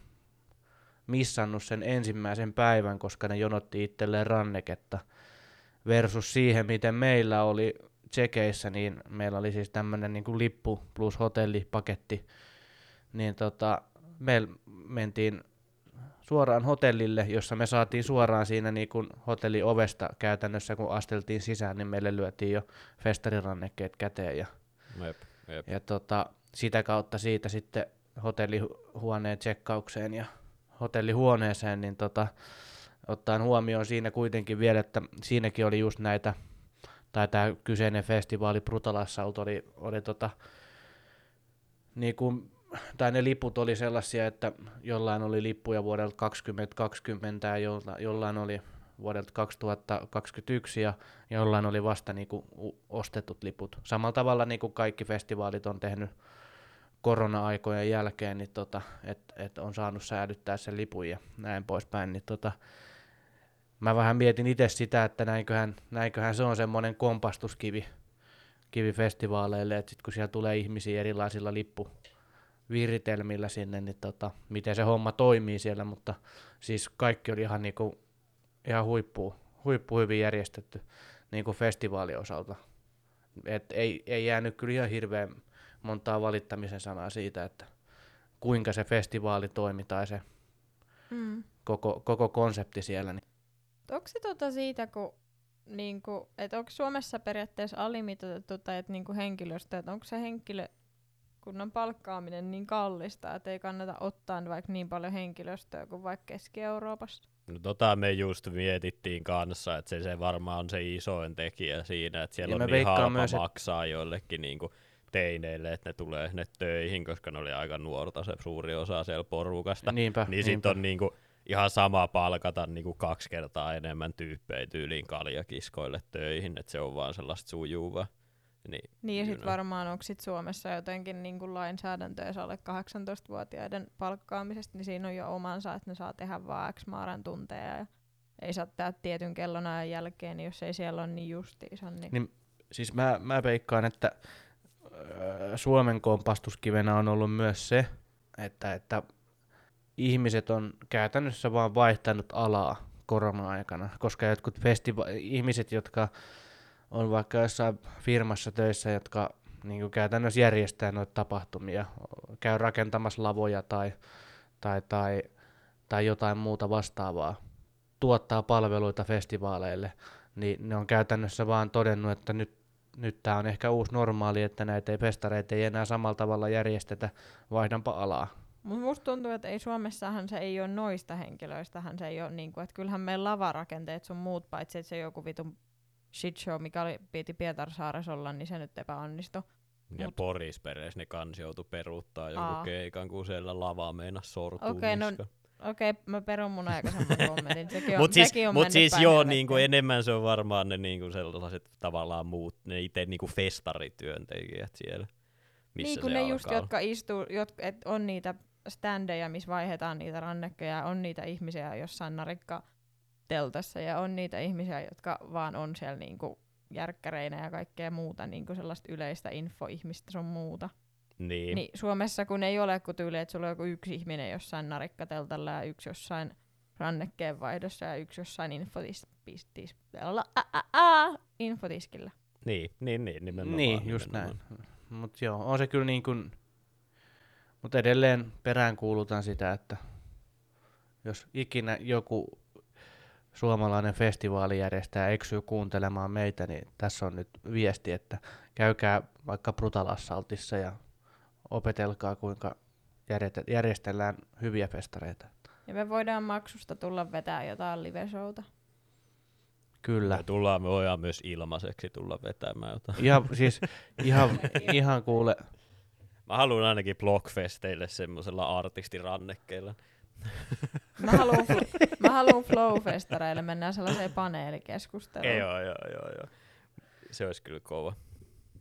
missannut sen ensimmäisen päivän, koska ne jonotti itselleen ranneketta. Versus siihen, miten meillä oli tsekeissä, niin meillä oli siis tämmöinen niin lippu plus hotellipaketti, niin tota, me mentiin suoraan hotellille, jossa me saatiin suoraan siinä niin kuin hotelliovesta käytännössä, kun asteltiin sisään, niin meille lyötiin jo festarirannekkeet käteen ja, Jep, jep. ja tota, sitä kautta siitä sitten hotellihuoneen tsekkaukseen ja hotellihuoneeseen, niin tota, ottaen huomioon siinä kuitenkin vielä, että siinäkin oli just näitä, tai tämä kyseinen festivaali Brutalassault oli, oli tota, niin kuin, tai ne liput oli sellaisia, että jollain oli lippuja vuodelta 2020 ja jolla, jollain oli vuodelta 2021 ja jollain oli vasta niin kuin ostetut liput. Samalla tavalla niin kuin kaikki festivaalit on tehnyt korona-aikojen jälkeen, niin tota, että et on saanut säilyttää sen lipun ja näin poispäin. Niin tota, mä vähän mietin itse sitä, että näinköhän, näinköhän se on semmoinen kompastuskivi kivi festivaaleille, että sit kun siellä tulee ihmisiä erilaisilla lippuviritelmillä sinne, niin tota, miten se homma toimii siellä, mutta siis kaikki oli ihan, niinku, ihan huippu, huippu hyvin järjestetty niinku festivaalin osalta. Et ei, ei jäänyt kyllä ihan hirveän montaa valittamisen sanaa siitä, että kuinka se festivaali toimi tai se Mm. koko, koko konsepti siellä. Niin Onko se tota siitä, kun niinku, et onko Suomessa periaatteessa alimitoitettu tai et niinku henkilöstö, että onko se henkilökunnan palkkaaminen niin kallista, että ei kannata ottaa vaikka niin paljon henkilöstöä kuin vaikka Keski-Euroopassa? No tota me just mietittiin kanssa, että se, se varmaan on se isoin tekijä siinä, että siellä Ja on mä niin halpa myös, et- maksaa joillekin niinku teineille, että ne tulee sinne töihin, koska ne oli aika nuorta se suuri osa siellä porukasta. niinpä, niin niinpä. sit on niinku ihan sama palkata niinku kaksi kertaa enemmän tyyppejä tyyliin kaljakiskoille töihin, että se on vaan sellaista sujuvaa. Niin, Niin ja sitten varmaan onko sit Suomessa jotenkin niinku lainsäädäntö, jos alle 18-vuotiaiden palkkaamisesta, niin siinä on jo omansa, että ne saa tehdä vaan X määrän tunteja ja ei saa tehdä tietyn kellonajan jälkeen, niin jos ei siellä ole niin justiinsa. Niin, Niin siis mä, mä veikkaan, että ö, Suomen kompastuskivenä on ollut myös se, että, että ihmiset on käytännössä vaan vaihtanut alaa korona-aikana, koska jotkut festiva- ihmiset, jotka on vaikka jossain firmassa töissä, jotka niin käytännössä järjestää noita tapahtumia, käy rakentamassa lavoja tai, tai, tai, tai jotain muuta vastaavaa, tuottaa palveluita festivaaleille, niin ne on käytännössä vaan todennut, että nyt, nyt tämä on ehkä uusi normaali, että näitä ei festareita ei enää samalla tavalla järjestetä, vaihdanpa alaa. Mut musta tuntuu, että ei Suomessahan se ei ole noista henkilöistähän se ei ole niinku, että kyllähän meillä lavarakenteet sun muut, paitsi että se joku vitun shit show, mikä oli, piti Pietarsaaressa olla, niin se nyt epäonnistui. Ja Mut- Porispereissä ne kans joutui peruuttaa joku Aa. keikan, kun siellä lava meinas sortua Okei, no niska. Okei, okay, mä perun mun aikaisemman kommentin. Sekin on, Mut siis, sekin on mut siis joo, niinku enemmän se on varmaan ne niinku sellaiset tavallaan muut, ne itse niinku festarityöntekijät siellä. Missä niin kuin ne just, alkaa jotka istuu, jotka, et on niitä standeja, missä vaihdetaan niitä rannekkeja, on niitä ihmisiä jossain narikka teltassa ja on niitä ihmisiä, jotka vaan on siellä niinku järkkäreinä ja kaikkea muuta, niinku sellaista yleistä infoihmistä sun muuta. Niin. niin. Suomessa kun ei ole kuin tyyli, että sulla on joku yksi ihminen jossain narikkateltalla ja yksi jossain rannekkeen vaihdossa ja yksi jossain infotis, pistis, ä, ä, ä, infotiskillä. Niin, niin, niin, nimenomaan. Niin, just nimenomaan. näin. Mutta joo, on se kyllä niin kuin, mutta edelleen peräänkuulutan sitä, että jos ikinä joku suomalainen festivaalijärjestäjä eksyy kuuntelemaan meitä, niin tässä on nyt viesti, että käykää vaikka Brutalassaltissa ja opetelkaa, kuinka järjestellään hyviä festareita. Ja me voidaan maksusta tulla vetää jotain live-showta. Kyllä. Me tullaan, me voidaan myös ilmaiseksi tulla vetämään jotain. Ihan, siis, ihan, ihan kuule, Mä haluan ainakin Blockfesteille semmoisella artistirannekkeella. Mä haluun, fl- mä Flow-festareille, mennään sellaiseen paneelikeskusteluun. Joo, joo, joo, joo. Se olisi kyllä kova.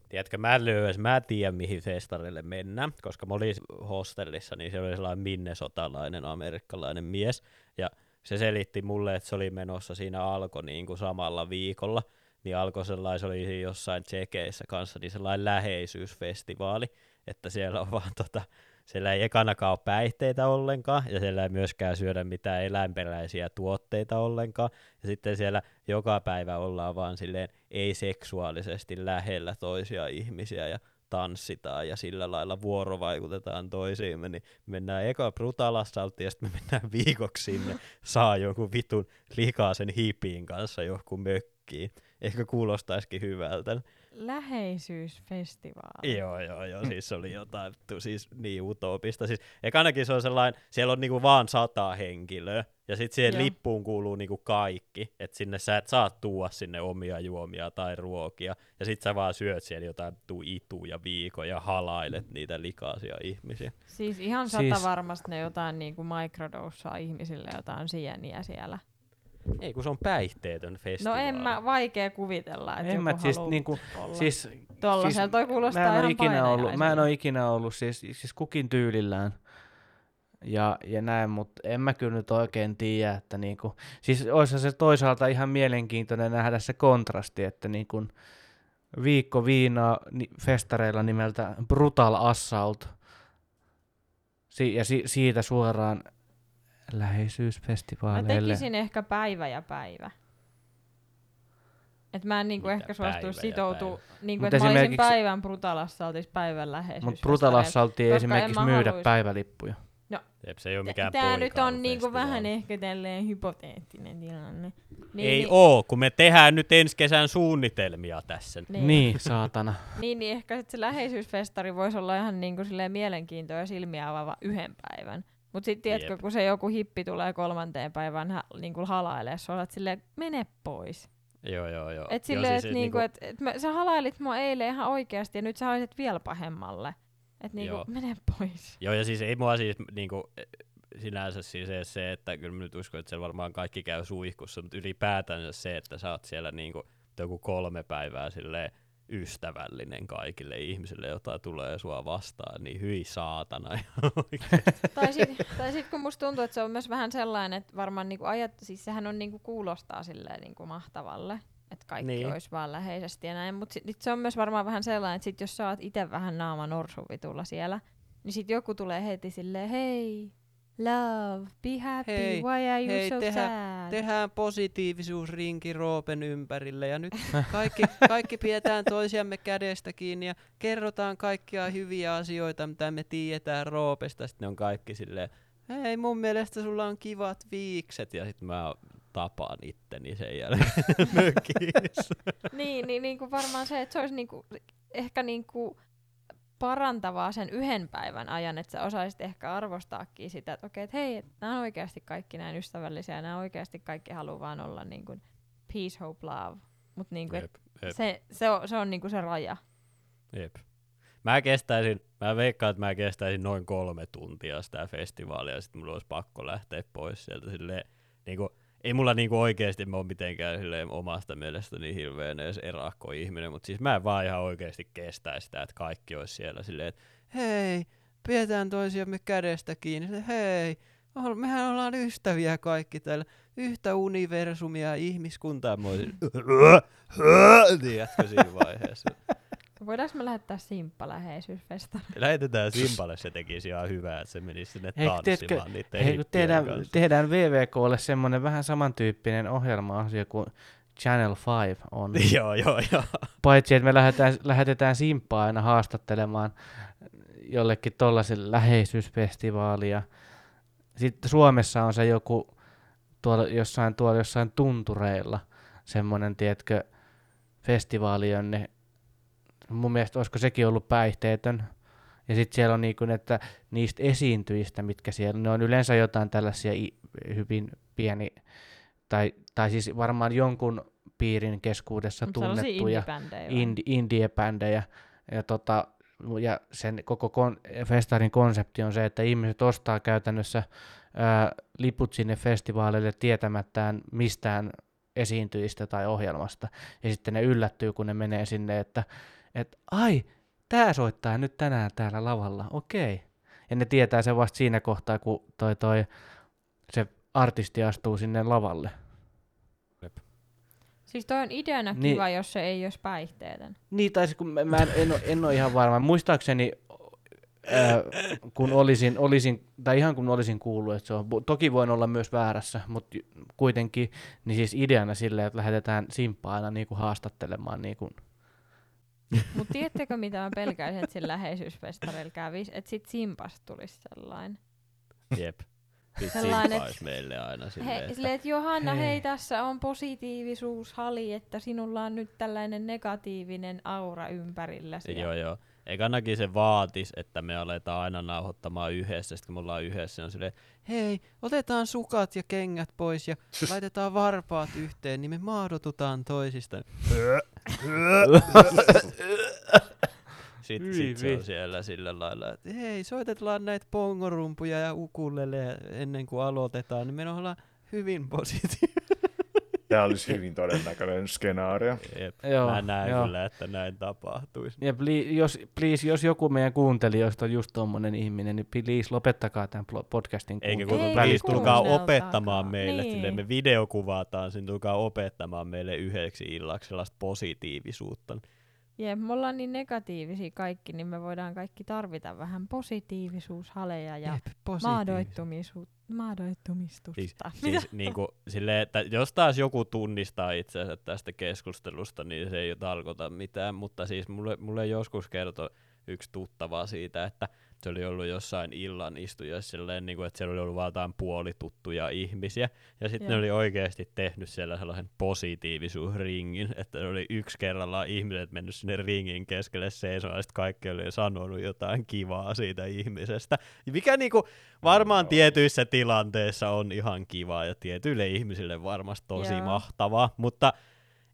Tiedätkö, mä löyä, mä en tiedä mihin festareille mennään, koska mä olin hostellissa, niin se oli sellainen minnesotalainen amerikkalainen mies, ja se selitti mulle, että se oli menossa siinä alko niin kuin samalla viikolla, niin alkoi sellainen, se oli jossain tsekeissä kanssa, niin sellainen läheisyysfestivaali, että siellä on vaan tota, siellä ei ekanakaan ole päihteitä ollenkaan, ja siellä ei myöskään syödä mitään eläinperäisiä tuotteita ollenkaan, ja sitten siellä joka päivä ollaan vaan silleen ei-seksuaalisesti lähellä toisia ihmisiä, ja tanssitaan ja sillä lailla vuorovaikutetaan toisiimme, niin mennään eka brutalassaltti ja sitten me mennään viikoksi sinne, saa jonkun vitun likaisen hipiin kanssa johonkin mökkiin. Ehkä kuulostaisikin hyvältä. Läheisyysfestivaali. Joo, joo, joo, siis se oli jotain vittu, siis niin utopista. Siis, ekanakin se on sellainen, siellä on niinku vaan sata henkilöä, ja sitten siihen Joo. lippuun kuuluu niinku kaikki, että sinne sä et saa tuoda sinne omia juomia tai ruokia, ja sit sä vaan syöt siellä jotain vittu ituja viikon ja halailet niitä likaisia ihmisiä. Siis ihan sata Siis- siis... varmasti ne jotain niinku microdossaa ihmisille jotain sieniä siellä. Ei, kun se on päihteetön No festivaali. en mä, vaikea kuvitella, että en joku mä siis haluu niinku, olla. siis, Tollasella toi kuulostaa mä en, ihan ole ikinä ollut, mä en ole ikinä ollut, siis, siis kukin tyylillään ja, ja näin, mutta en mä kyllä nyt oikein tiedä, että niinku, siis olisi se toisaalta ihan mielenkiintoinen nähdä se kontrasti, että niinku viikko viinaa ni, festareilla nimeltä Brutal Assault si, ja si, siitä suoraan Mä läheisyysfestivaaleille. tekisin ehkä päivä ja päivä. Et mä en niinku Mitä ehkä suostuisi ja sitoutua, niinku, että mä olisin esimerkiksi- päivän brutalassa, oltis päivän läheisyys. Mutta Brutal Assaultiin ei koska en esimerkiksi mä myydä haluis- päivälippuja. Jep, se ei ole mikään Tää nyt on niinku vähän ehkä tälleen hypoteettinen tilanne. Niin, Ei niin, oo, kun me tehdään nyt ensi kesän suunnitelmia tässä. Niin. Niin, saatana. Niin, niin ehkä sit se läheisyysfestari voisi olla ihan niinku silleen mielenkiintoa ja silmiä avaava yhden päivän. Mutta sitten tiedätkö, Jep. kun se joku hippi tulee kolmanteen päivään ha, niinku halailee, sä olet silleen, mene pois. Joo, joo, joo. Et Joo, silleen, siis et niinku, et, et mä, sä halailit mua eilen ihan oikeasti ja nyt sä haiset vielä pahemmalle. Et niinku, Joo. mene pois. Joo, ja siis ei mua siis niinku, sinänsä siis edes se, että kyllä mä nyt uskon, että siellä varmaan kaikki käy suihkussa, mutta ylipäätään se, että sä oot siellä niinku joku kolme päivää silleen ystävällinen kaikille ihmisille, jota tulee sua vastaan, niin hyi saatana. tai sitten sit, kun musta tuntuu, että se on myös vähän sellainen, että varmaan niinku ajat, siis sehän on niinku kuulostaa silleen niinku mahtavalle, että kaikki Niin. olisi vaan läheisesti ja näin, mutta sit, se on myös varmaan vähän sellainen, että sit jos sä oot itse vähän naama norsuvitulla siellä, niin sit joku tulee heti silleen, hei, love, be happy, Hei, why are you hei, so tehdään- sad? Tehdään positiivisuusrinki Roopen ympärille ja nyt kaikki, kaikki pidetään toisiamme kädestä kiinni ja kerrotaan kaikkia hyviä asioita, mitä me tiedetään Roopesta. Sitten ne on kaikki silleen, hei mun mielestä sulla on kivat viikset ja sitten mä tapaan itteni sen jälkeen mökissä. niin, niin, niin kuin varmaan se, että se olisi niinku, ehkä niinku parantavaa sen yhden päivän ajan, että sä osaisit ehkä arvostaakin sitä, että okei, että hei, nämä on oikeasti kaikki näin ystävällisiä, ja nämä oikeasti kaikki haluaa vaan olla niin kuin peace, hope, love. Mutta niin kuin, Jep, jep. se, se, on, se on niin kuin se raja. Jep. Mä kestäisin, mä veikkaan, että mä kestäisin noin kolme tuntia sitä festivaalia, ja sitten mulla olisi pakko lähteä pois sieltä silleen, niinku, ei mulla niinku oikeesti oon mitenkään silleen omasta mielestäni hirveän edes erakko ihminen, mutta siis mä en vaan ihan oikeesti kestäisi sitä, että kaikki olisi siellä silleen, että hei, pidetään toisiamme kädestä kiinni, Silleen, hei, mehän ollaan ystäviä kaikki täällä, yhtä universumia ihmiskuntaa, mä olisin, tiedätkö siinä vaiheessa. Voidaanko me lähettää simppa läheisyysfestari? Lähetetään Simpalle, se tekisi ihan hyvää, että se menisi sinne Hei, tanssimaan niiden Hei, kun tehdään, kanssa. tehdään VVKlle semmoinen vähän samantyyppinen ohjelma-asia kuin Channel 5 on. joo, joo, joo. Paitsi, että me lähetetään, lähetetään Simppaa aina haastattelemaan jollekin tollaiselle läheisyysfestivaalia. Sitten Suomessa on se joku tuolla jossain, tuolla jossain tuntureilla semmoinen, tiedätkö, festivaali, jonne mun mielestä olisiko sekin ollut päihteetön. Ja sitten siellä on niinku, että niistä esiintyjistä, mitkä siellä, ne on yleensä jotain tällaisia hyvin pieni, tai, tai siis varmaan jonkun piirin keskuudessa tunnettuja indie-bändejä indie, indie-bändejä. Ja, tota, ja sen koko kon, festarin konsepti on se, että ihmiset ostaa käytännössä ää, liput sinne festivaaleille tietämättään mistään esiintyjistä tai ohjelmasta. Ja sitten ne yllättyy, kun ne menee sinne, että et, ai, tää soittaa nyt tänään täällä lavalla, okei. Ja ne tietää sen vasta siinä kohtaa, kun toi, toi, se artisti astuu sinne lavalle. Siis toi on ideana Niin. kiva, jos se ei olisi päihteetön. Niin, tai kun mä, mä en, en, ole, en ole ihan varma. Muistaakseni, ää, kun olisin, olisin, tai ihan kun olisin kuullut, että se on, toki voin olla myös väärässä, mutta kuitenkin, niin siis ideana silleen, että lähetetään simppaa aina niin kuin haastattelemaan niin kuin, Mut tiedättekö mitä mä pelkäisin, että sillä läheisyysfestarilla kävisi? Että sit Simpasta tulisi sellainen. Jep. Sitten Sellainen, simppaisi meille aina silleen, He, että silleen, että Johanna, Hei. hei. tässä on positiivisuushali, että sinulla on nyt tällainen negatiivinen aura ympärilläsi. Joo, joo. Ekanakin se vaatis, että me aletaan aina nauhoittamaan yhdessä, sitten kun me ollaan yhdessä, on silleen, hei, otetaan sukat ja kengät pois ja laitetaan varpaat yhteen, niin me maadotutaan toisista. Sitten sit se on siellä sillä lailla, että hei, soitetaan näitä pongorumpuja ja ukulele ennen kuin aloitetaan, niin me ollaan hyvin positiivisia. Tämä olisi hyvin todennäköinen skenaario. Jep. Joo, Mä näen joo. kyllä, että näin tapahtuisi. Ja pli, jos, please, jos joku meidän kuuntelijoista on just tommonen ihminen, niin please lopettakaa tämän podcastin Eikä kun välittömästi. tulkaa opettamaan meille, Niin. niin. me videokuvataan, siinä tulkaa opettamaan meille yhdeksi illaksi sellaista positiivisuutta. Jep, me ollaan niin negatiivisia kaikki, niin me voidaan kaikki tarvita vähän positiivisuushaleja ja maadoittumisu- maadoittumistusta. Siis, siis niinku, silleen, että jos taas joku tunnistaa itseänsä tästä keskustelusta, niin se ei tarkoita mitään, mutta siis mulle, mulle joskus kertoi yksi tuttava siitä, että se oli ollut jossain illan istujassa silleen, niin kuin, että siellä oli ollut vaan jotain puolituttuja ihmisiä, ja sitten ne oli oikeasti tehnyt siellä sellaisen positiivisuusringin, että ne oli yksi kerrallaan ihmiset mennyt sinne ringin keskelle seisomaan, ja sitten kaikki oli sanonut jotain kivaa siitä ihmisestä, mikä niinku varmaan Joo. tietyissä tilanteissa on ihan kivaa, ja tietyille ihmisille varmasti tosi Joo. mahtavaa, mutta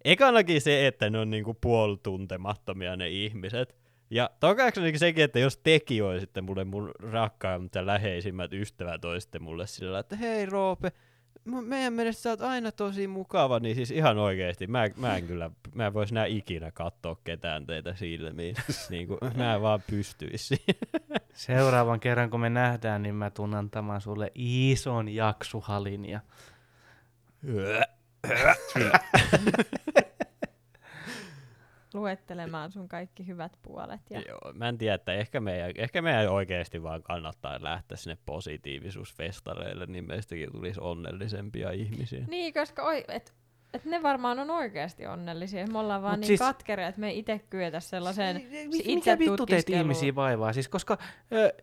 ekanakin se, että ne on niinku puolituntemattomia ne ihmiset, ja tokaksi sekin, että jos teki olisi sitten mulle mun rakkaimmat ja läheisimmät ystävät olisi sitten mulle sillä, että hei Roope, meidän mielestä sä oot aina tosi mukava, niin siis ihan oikeesti, mä, mä en kyllä, mä en vois nää ikinä katsoa ketään teitä silmiin, niin kuin, mä en vaan pystyisi. Seuraavan kerran, kun me nähdään, niin mä tunnen antamaan sulle ison jaksuhalin. Ja... Luettelemaan sun kaikki hyvät puolet. Ja... Joo, mä en tiedä, että ehkä meidän, ehkä meidän oikeasti vaan kannattaa lähteä sinne positiivisuusfestareille, niin meistäkin tulisi onnellisempia ihmisiä. Niin, koska oi, et, et ne varmaan on oikeasti onnellisia. Me ollaan vaan Mut niin siis- siis... katkeria, että me ei itse kyetä sellaiseen Mi- itse Mikä vittu teet ihmisiä vaivaa? Siis koska... Ö,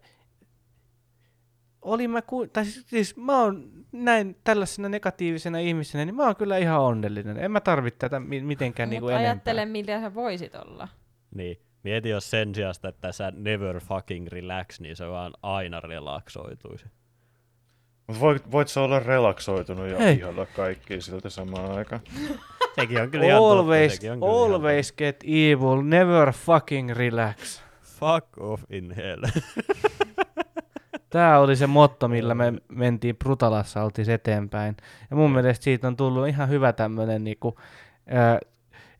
olin mä, ku, tai siis, siis mä oon näin tällaisena negatiivisena ihmisenä, niin mä oon kyllä ihan onnellinen. En mä tarvitse tätä mi- mitenkään niinku Mutta enempää. ajattele, mitä sä voisit olla. Niin, mieti jos sen sijasta, että sä never fucking relax, niin se vaan aina relaksoituisi. Mutta voit, voit sä olla relaksoitunut ja Hei. ihalla kaikki siltä samaan aikaan. Sekin on kyllä ihan totta, Always, sekin on kyllä ihan always get evil, never fucking relax. totta. Fuck off in hell. Tämä oli se motto, millä me mentiin Brutalassa, oltiin eteenpäin. Ja mun mielestä siitä on tullut ihan hyvä tämmönen niinku, ää,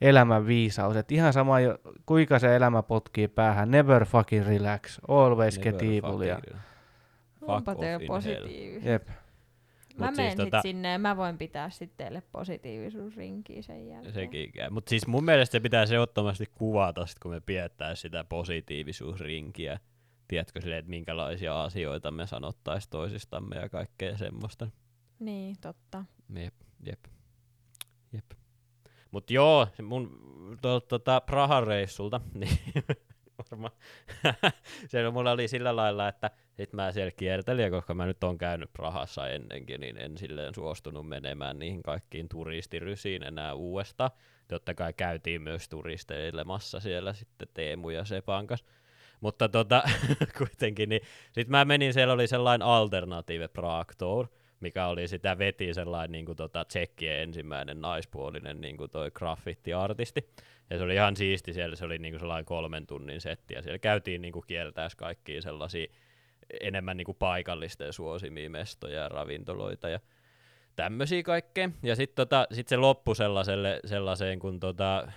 elämän viisaus. Et ihan sama, jo, kuinka se elämä potkii päähän. Never fucking relax. Always get Never evil. Ja, Fuck Onpa off te in hell. positiivisia. jep. Mä Mut siis menen sit tota- sinne ja mä voin pitää sitten teille positiivisuusrinkiä sen jälkeen. Sekin käy. Mutta siis mun mielestä se pitää ehdottomasti kuvata, sit kun me pidetään sitä positiivisuusrinkiä. Tiedätkö silleen, että minkälaisia asioita me sanottaisiin toisistamme ja kaikkea semmoista. Niin, totta. Jep, jep, jep. Mut joo, se mun tuolta tota Prahan reissulta, niin varma. siellä mulla oli sillä lailla, että sit mä siellä kiertelin, ja koska mä nyt on käynyt Prahassa ennenkin, niin en silleen suostunut menemään niihin kaikkiin turistirysiin enää uudestaan. Totta kai käytiin myös turisteilemassa siellä sitten Teemu ja Sepan kanssa. Mutta tota, kuitenkin, niin sit mä menin, siellä oli sellainen alternative Prague mikä oli sitä veti sellainen niin kuin tota, tsekkien ensimmäinen naispuolinen niin kuin toi graffiti-artisti. Ja se oli ihan siisti siellä, se oli niin kuin sellainen kolmen tunnin setti, ja siellä käytiin niin kuin kiertäessä kaikkia sellaisia enemmän niin kuin paikallisten suosimia mestoja ja ravintoloita ja tämmöisiä kaikkea. Ja sitten tota, sit se loppui sellaiselle, sellaiseen kuin tota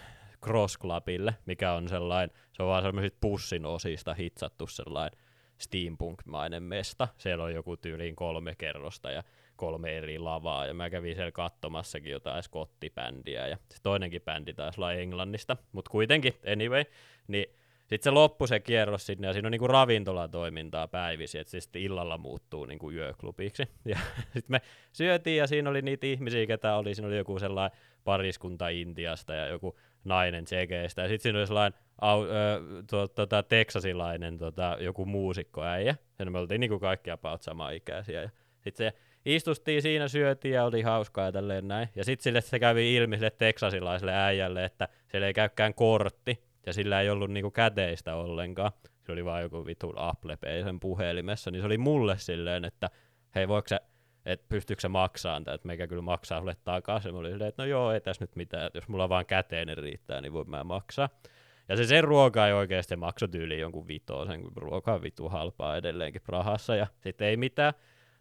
Cross Clubille, mikä on sellainen, se on vaan semmoisista pussin osista hitsattu sellainen steampunk-mainen mesta. Siellä on joku tyyliin kolme kerrosta ja kolme eri lavaa, ja mä kävin siellä katsomassakin jotain skottibändiä, ja se toinenkin bändi taisi olla Englannista, mutta kuitenkin, anyway, niin sitten se loppui se kierros sinne, ja siinä on niinku ravintolatoimintaa päivisin, että se sitten illalla muuttuu niinku yöklubiksi. Ja sitten me syötiin, ja siinä oli niitä ihmisiä, ketä oli, siinä oli joku sellainen pariskunta Intiasta, ja joku nainen Tsekeistä, ja sitten siinä oli sellainen au, ö, to, tota, teksasilainen tota, joku muusikkoäijä, ja me oltiin niinku kaikki about samaa ikäisiä, ja sitten se istustiin siinä, syötiin ja oli hauskaa ja tälleen näin. Ja sitten sille se kävi ilmi sille teksasilaiselle äijälle, että siellä ei käykään kortti, ja sillä ei ollut niinku käteistä ollenkaan. Se oli vaan joku vitun Apple Pay sen puhelimessa, niin se oli mulle silleen, että hei voiko se, että pystyykö se maksaa tätä, että meikä kyllä maksaa sulle takaisin. Mä olin silleen, että no joo, ei tässä nyt mitään, että jos mulla vaan käteinen riittää, niin voin mä maksaa. Ja se sen ruoka ei oikeasti makso tyyliin jonkun vitosen, kun ruoka on vitu halpaa edelleenkin Prahassa, ja sitten ei mitään.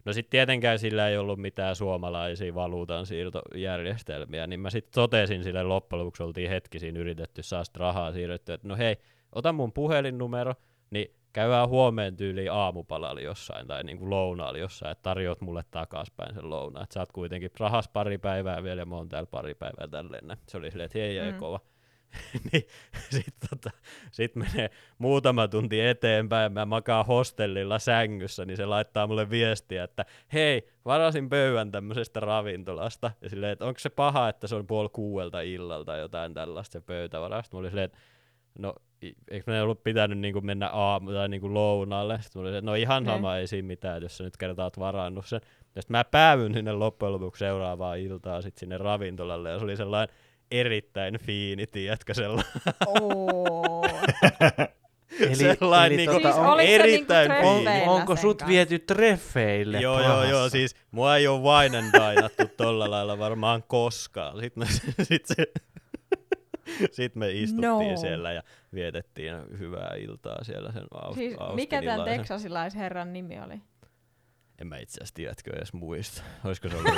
No sitten tietenkään sillä ei ollut mitään suomalaisia valuutansiirtojärjestelmiä, niin mä sitten totesin sille loppujen lopuksi, oltiin hetki siinä yritetty saada rahaa siirrettyä, että no hei, ota mun puhelinnumero, niin käydään huomeen tyyliin aamupalalla jossain tai niinku lounaalla jossain, että tarjoat mulle takaspäin sen lounaan, että sä oot kuitenkin rahas pari päivää vielä ja mä oon täällä pari päivää tälleen. Se oli silleen, että hei, mm. kova. niin sitten tota, sit menee muutama tunti eteenpäin mä makaan hostellilla sängyssä, niin se laittaa mulle viestiä, että hei, varasin pöydän tämmöisestä ravintolasta. Ja silleen, että onko se paha, että se on puoli kuuelta illalta jotain tällaista se pöytävarasta. Mä olin silleen, että no eikö me ollut pitänyt niinku mennä aamu tai niinku lounaalle. Sitten oli, että no ihan sama, mm. ei siinä mitään, että jos sä nyt kertaa oot varannut sen. Ja sitten mä päävyn sinne loppujen lopuksi seuraavaa iltaa sit sinne ravintolalle, ja se oli sellainen erittäin fiini, tiedätkö sellainen. Oo. Eli, Sellainen eli niinku- tota, Siis on, se erittäin niinku fiini. treffeillä onko sut kanssa? viety treffeille Joo, joo, joo, siis mua ei ole wine and dinattu tolla lailla varmaan koskaan. Sitten sit se, sit me istuttiin No. siellä ja vietettiin hyvää iltaa siellä sen aus, Siis mikä tämän teksasilaisherran nimi oli? En mä itse asiassa tiedätkö edes muista. Olisiko se ollut.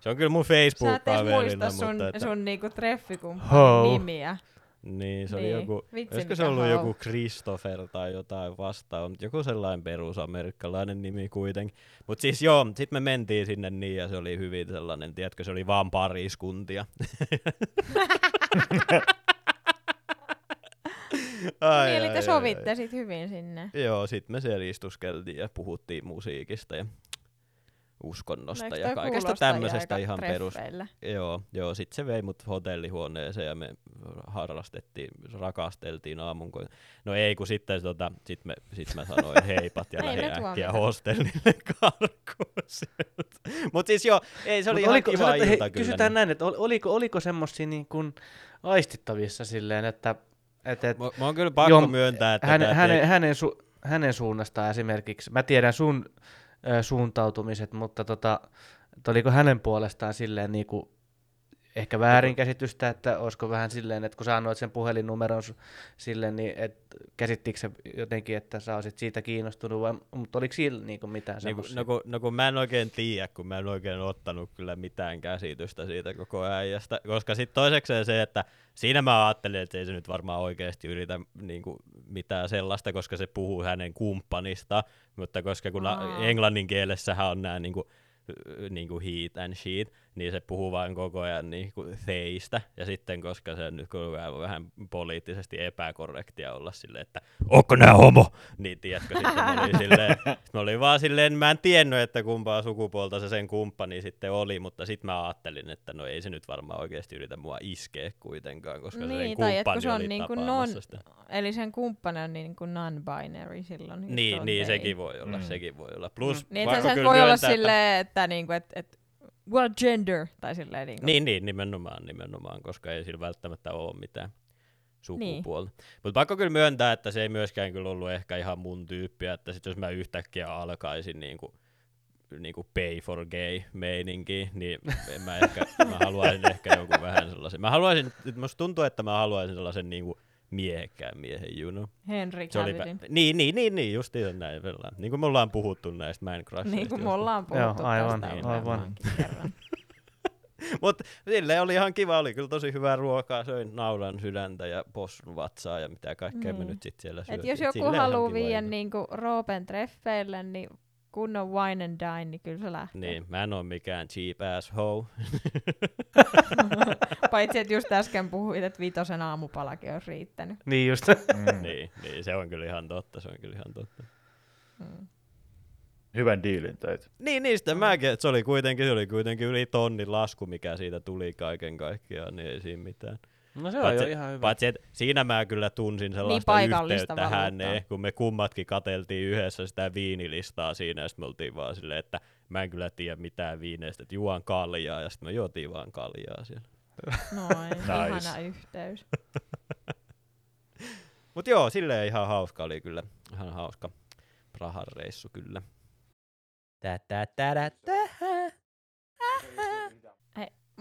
Se on kyllä mun Sä et sun, että, sun niinku treffikumppanin nimiä. niin, se oli Niin. joku, Vitsi, olisiko se ollut ho. joku Christopher tai jotain vastaan, mutta joku sellainen perusamerikkalainen nimi kuitenkin. Mutta siis joo, sit me mentiin sinne niin ja se oli hyvin sellainen, tiedätkö, se oli vaan pariskuntia. ai, niin, eli te ai, sovitte ai. sit hyvin sinne. Joo, sit me siellä istuskeltiin ja puhuttiin musiikista ja uskonnosta No, ja kaikesta tämmöisestä ihan perus. Joo, joo, sit se vei mut hotellihuoneeseen ja me harrastettiin, rakasteltiin aamun. Kun... No ei, kun sitten tota, sit, me, sit mä sanoin heipat ja lähdin äkkiä hostellille karkuun. Mut siis joo, ei se oli Mut ihan oliko, kiva sanotaan, ilta hei, kyllä. Kysytään näin, että ol- oliko, oliko semmosia niin kuin aistittavissa silleen, että et, et, Mä, mä oon kyllä pakko Joo, myöntää, että hänen, hänen, hänen, su, hänen suunnastaan esimerkiksi, mä tiedän sun ö, suuntautumiset, mutta tota, oliko hänen puolestaan silleen niin kuin, ehkä väärinkäsitystä, että olisiko vähän silleen, että kun sä annoit sen puhelinnumeron silleen, niin et, käsittikö se jotenkin, että sä olisit siitä kiinnostunut, vai, mutta oliko sillä niin kuin mitään Niin semmoisia? no, kun, no kun mä en oikein tiedä, kun mä en oikein ottanut kyllä mitään käsitystä siitä koko äijästä, koska sitten toisekseen se, että siinä mä ajattelin, että ei se nyt varmaan oikeasti yritä niin kuin, mitään sellaista, koska se puhuu hänen kumppanista, mutta koska kun Aa. englannin kielessähän on nämä niin kuin, niin kuin heat and sheet, niin se puhuu vaan koko ajan niin kuin theistä, ja sitten koska se nyt koko ajan on vähän poliittisesti epäkorrektia olla silleen, että onko nää homo, niin tiedätkö, sitten mä olin, silleen, mä olin vaan silleen, mä en tiennyt, että kumpaa sukupuolta se sen kumppani sitten oli, mutta sitten mä ajattelin, että no ei se nyt varmaan oikeasti yritä mua iskeä kuitenkaan, koska se sen Niin, tai että kumppani kun se on oli niin kuin non, sitä. eli sen kumppani on niin kuin non-binary silloin. se Niin, niin gay. sekin voi olla, Mm. sekin voi olla. Plus, Niin, pakko että se voi olla myöntää, että- silleen, että, niinku, et, et, what gender, tai silleen niinku. Niin, niin, nimenomaan, nimenomaan, koska ei sillä välttämättä ole mitään Niin. sukupuolta. Mutta pakko kyllä myöntää, että se ei myöskään kyllä ollut ehkä ihan mun tyyppiä, että sit jos mä yhtäkkiä alkaisin niinku, niinku pay for gay meininki, niin en mä ehkä, mä haluaisin ehkä jonkun vähän sellaisen. Mä haluaisin, nyt musta tuntuu, että mä haluaisin sellaisen niinku miehekkään miehen, you know. Henry Cavillin. vä- niin, niin, niin, niin, just näin. Vellaan. Niin kuin me ollaan puhuttu näistä Man. Niin kuin me ollaan puhuttu Joo, aivan, tästä niin, aivan. kerran. Mutta silleen oli ihan kiva, oli kyllä tosi hyvää ruokaa, söin naulan sydäntä ja possun vatsaa ja mitä kaikkea me Niin. nyt sitten siellä Et syötiin. jos joku haluaa viedä niinku Roopen treffeille, niin kunnon wine and dine, niin kyllä se lähtee. Niin, mä en oo mikään cheap ass hoe. Paitsi, että just äsken puhuit, että vitosen aamupalakin olisi riittänyt. Niin just. Mm. niin, niin, se on kyllä ihan totta, se on kyllä ihan totta. Mm. Hyvän diilin teit. Niin, niin sitten mäkin, että se oli kuitenkin, se oli kuitenkin yli tonnin lasku, mikä siitä tuli kaiken kaikkiaan, niin ei siinä mitään. No se on Paitsi- jo ihan hyvä. Paitsi, että siinä mä kyllä tunsin sellaista Niin yhteyttä häneen, kun me kummatkin kateltiin yhdessä sitä viinilistaa siinä, ja sitten me oltiin vaan silleen, että mä en kyllä tiedä mitään viineistä, että juon kaljaa, ja sitten me juotiin vaan kaljaa siellä. Noin, Nice. ihana yhteys. Mut joo, silleen ihan hauska oli kyllä, ihan hauska Prahan reissu kyllä. Tä, tä, tä, tä, tä.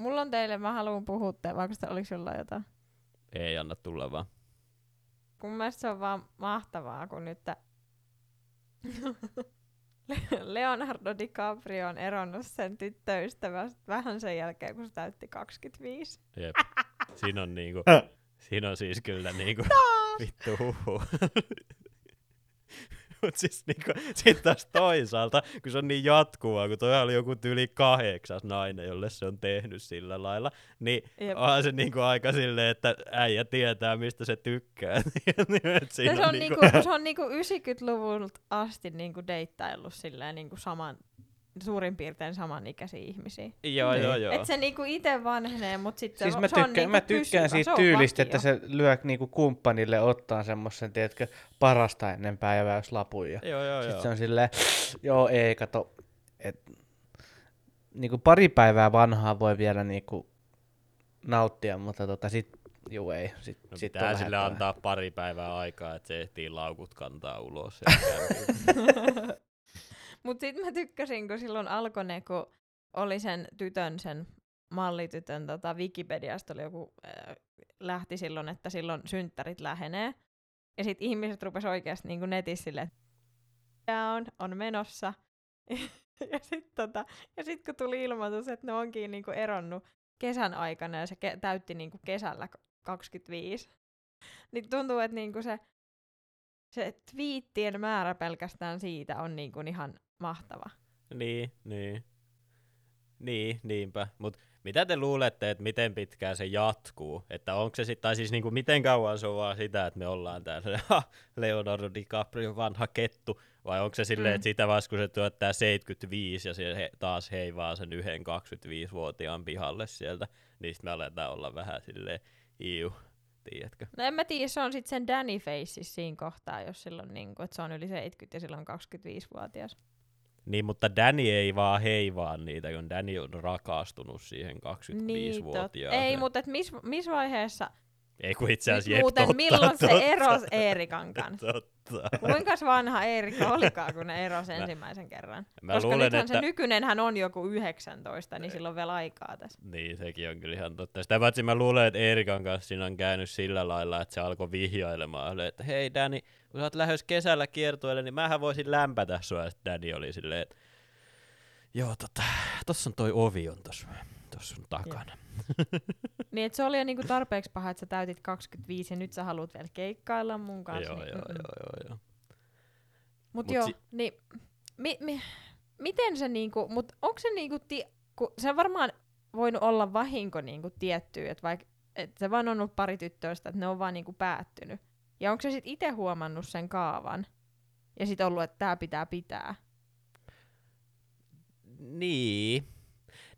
Mulla on teille, mä haluan puhua, te, vaikka sitä oliko sulla jotain? Ei anna tulla vaan. Kun mun mielestä se on vaan mahtavaa, kun nyt tä- Leonardo DiCaprio on eronnut sen tyttöystävästä vähän sen jälkeen, kun se täytti 25. Jep. Siinä on niinku, siinä on siis kyllä niinku, vittu huhu. Mut siis niinku, sit taas toisaalta, kun se on niin jatkuvaa, kun toi oli joku yli kahdeksas nainen, jolle se on tehnyt sillä lailla, niin Jep. onhan se niinku aika silleen, että äijä tietää, mistä se tykkää. Siinä Ja se on, niinku, niinku, se on niinku 90-luvulta asti niinku deittaillut silleen niinku saman, suurin piirtein samanikäisiä ihmisiä. joo, Niin. joo, joo. Et se niinku itse vanhenee, mutta sitten Siis se, mä, se on tykkään, niinku mä tykkään pysyvä, siitä se on tyylistä, vakio. että se lyö niinku kumppanille ottaa semmoisen, tiedätkö, parasta ennen päiväyslapun. Ja Joo, joo, sitten joo. se on silleen, joo ei, kato, et, niinku pari päivää vanhaa voi vielä niinku nauttia, mutta tota sit, juu ei, sit, No sit pitää on sille antaa pari päivää aikaa, että se ehtii laukut kantaa ulos. sieltä kämpiltä. Mut sit mä tykkäsin, kun silloin alkoi ne, kun oli sen tytön, sen mallitytön tota, Wikipediasta oli joku, äh, lähti silloin, että silloin synttärit lähenee. Ja sit ihmiset rupes oikeasti niin netissä silleen, down, on menossa. ja sit, tota, ja sit kun tuli ilmoitus, että ne onkin niinku eronnut kesän aikana ja se ke- täytti niinku kesällä k- 25, niin tuntuu, että niinku se, se twiittien määrä pelkästään siitä on niinku ihan mahtava. Niin, niin. Niin, niinpä. Mut mitä te luulette, että miten pitkään se jatkuu? Että onko se sitten, tai siis niinku miten kauan se on vaan sitä, että me ollaan täällä ha, Leonardo DiCaprio vanha kettu, vai onko se silleen, Mm. että sitä vasta kun se tuottaa 75 ja se he, taas heivaa sen yhden 25-vuotiaan pihalle sieltä, niin sitten me aletaan olla vähän silleen, iu, tiedätkö? No en mä tiedä, se on sitten sen Danny Face siinä kohtaa, jos silloin niinku, että se on yli 70 ja silloin 25-vuotias. Niin, mutta Danny ei vaan heivaa niitä, kun Danny on rakastunut siihen 25-vuotiaaseen. Niin, Ei, mutta et miss, miss vaiheessa, Ei kun itse asiassa jep, muuten totta, milloin se totta, erosi Eerikan kanssa? Totta. Kuinka vanha Eerikka olikaan, kun ne erosi ensimmäisen kerran? Mä Koska luulen, nythän että... se nykyinen hän on joku 19, niin sillä on vielä aikaa tässä. Niin, sekin on kyllä ihan totta. Sitä paitsi mä luulen, että Eerikan kanssa siinä on käynyt sillä lailla, että se alkoi vihjailemaan, että hei Danny, kun sä oot lähes kesällä kiertueelle, niin mähän voisin lämpätä sua. Sitten Danny oli silleen, että joo, tota, tossa on toi ovi on tossa, tossa sun takana. Niin, että se oli jo niinku tarpeeksi paha, että sä täytit 25 ja nyt sä haluat vielä keikkailla mun kanssa. Joo, niin, joo, mm-mm. joo, joo, joo. Mut, Mut joo, si- niin mi, mi, miten se niinku, mut onko se niinku, ti, ku, se varmaan voinut olla vahinko niinku tiettyä, että vaikka et se vaan on ollut pari tyttöistä, että ne on vaan niinku päättynyt. Ja onko se sitten itse huomannut sen kaavan? Ja sitten ollut, että tämä pitää pitää. Niin.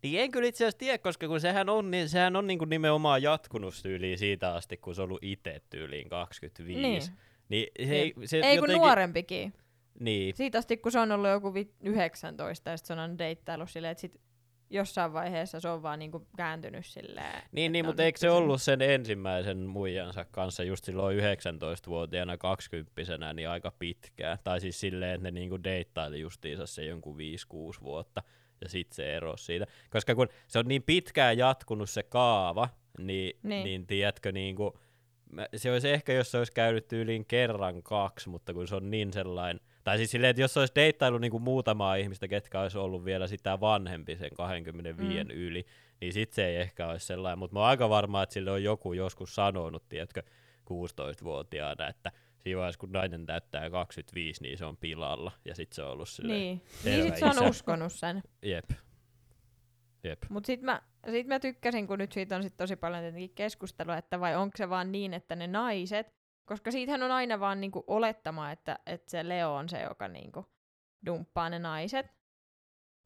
Niin en kyllä itse asiassa tiedä, koska kun sehän on, niin sehän on niinku nimenomaan jatkunut tyyliin siitä asti, kun se on ollut itse tyyliin 25. Niin. Niin se, ei, se Ei kun jotenkin, nuorempikin. Niin, Siitä asti, kun se on ollut joku vi- 19 ja sitten se on deittailu silleen, että sit jossain vaiheessa se on vaan niinku kääntynyt silleen. niin, niin mutta eikö se ollut sen ensimmäisen muijansa kanssa just silloin 19-vuotiaana 20 niin aika pitkään. Tai siis silleen, että ne niinku deittaili justiinsa se jonkun 5-6 vuotta ja sitten se erosi siitä. Koska kun se on niin pitkään jatkunut se kaava, niin, niin. Niin. niin tiedätkö niinku, mä- se olisi ehkä, jos se olisi käynyt tyyliin kerran kaksi, mutta kun se on niin sellainen, tai siis silleen, että jos se olisi deittailu niinku muutamaa ihmistä, ketkä olisi ollut vielä sitä vanhempi sen 25 mm. yli, niin sit se ei ehkä olisi sellainen, mutta mä oon aika varma, että sille on joku joskus sanonut, tiedätkö, 16-vuotiaana, että siinä vaiheessa, kun nainen täyttää 25, niin se on pilalla, ja sit se on ollut silleen, Niin, niin sit se on isä. uskonut sen. jep, jep. Mut sit mä, sit mä tykkäsin, kun nyt siitä on sit tosi paljon tietenkin keskustelua, että vai onko se vaan niin, että ne naiset, koska siitähän on aina vaan niinku olettama, että, että se Leo on se, joka niinku dumppaa ne naiset.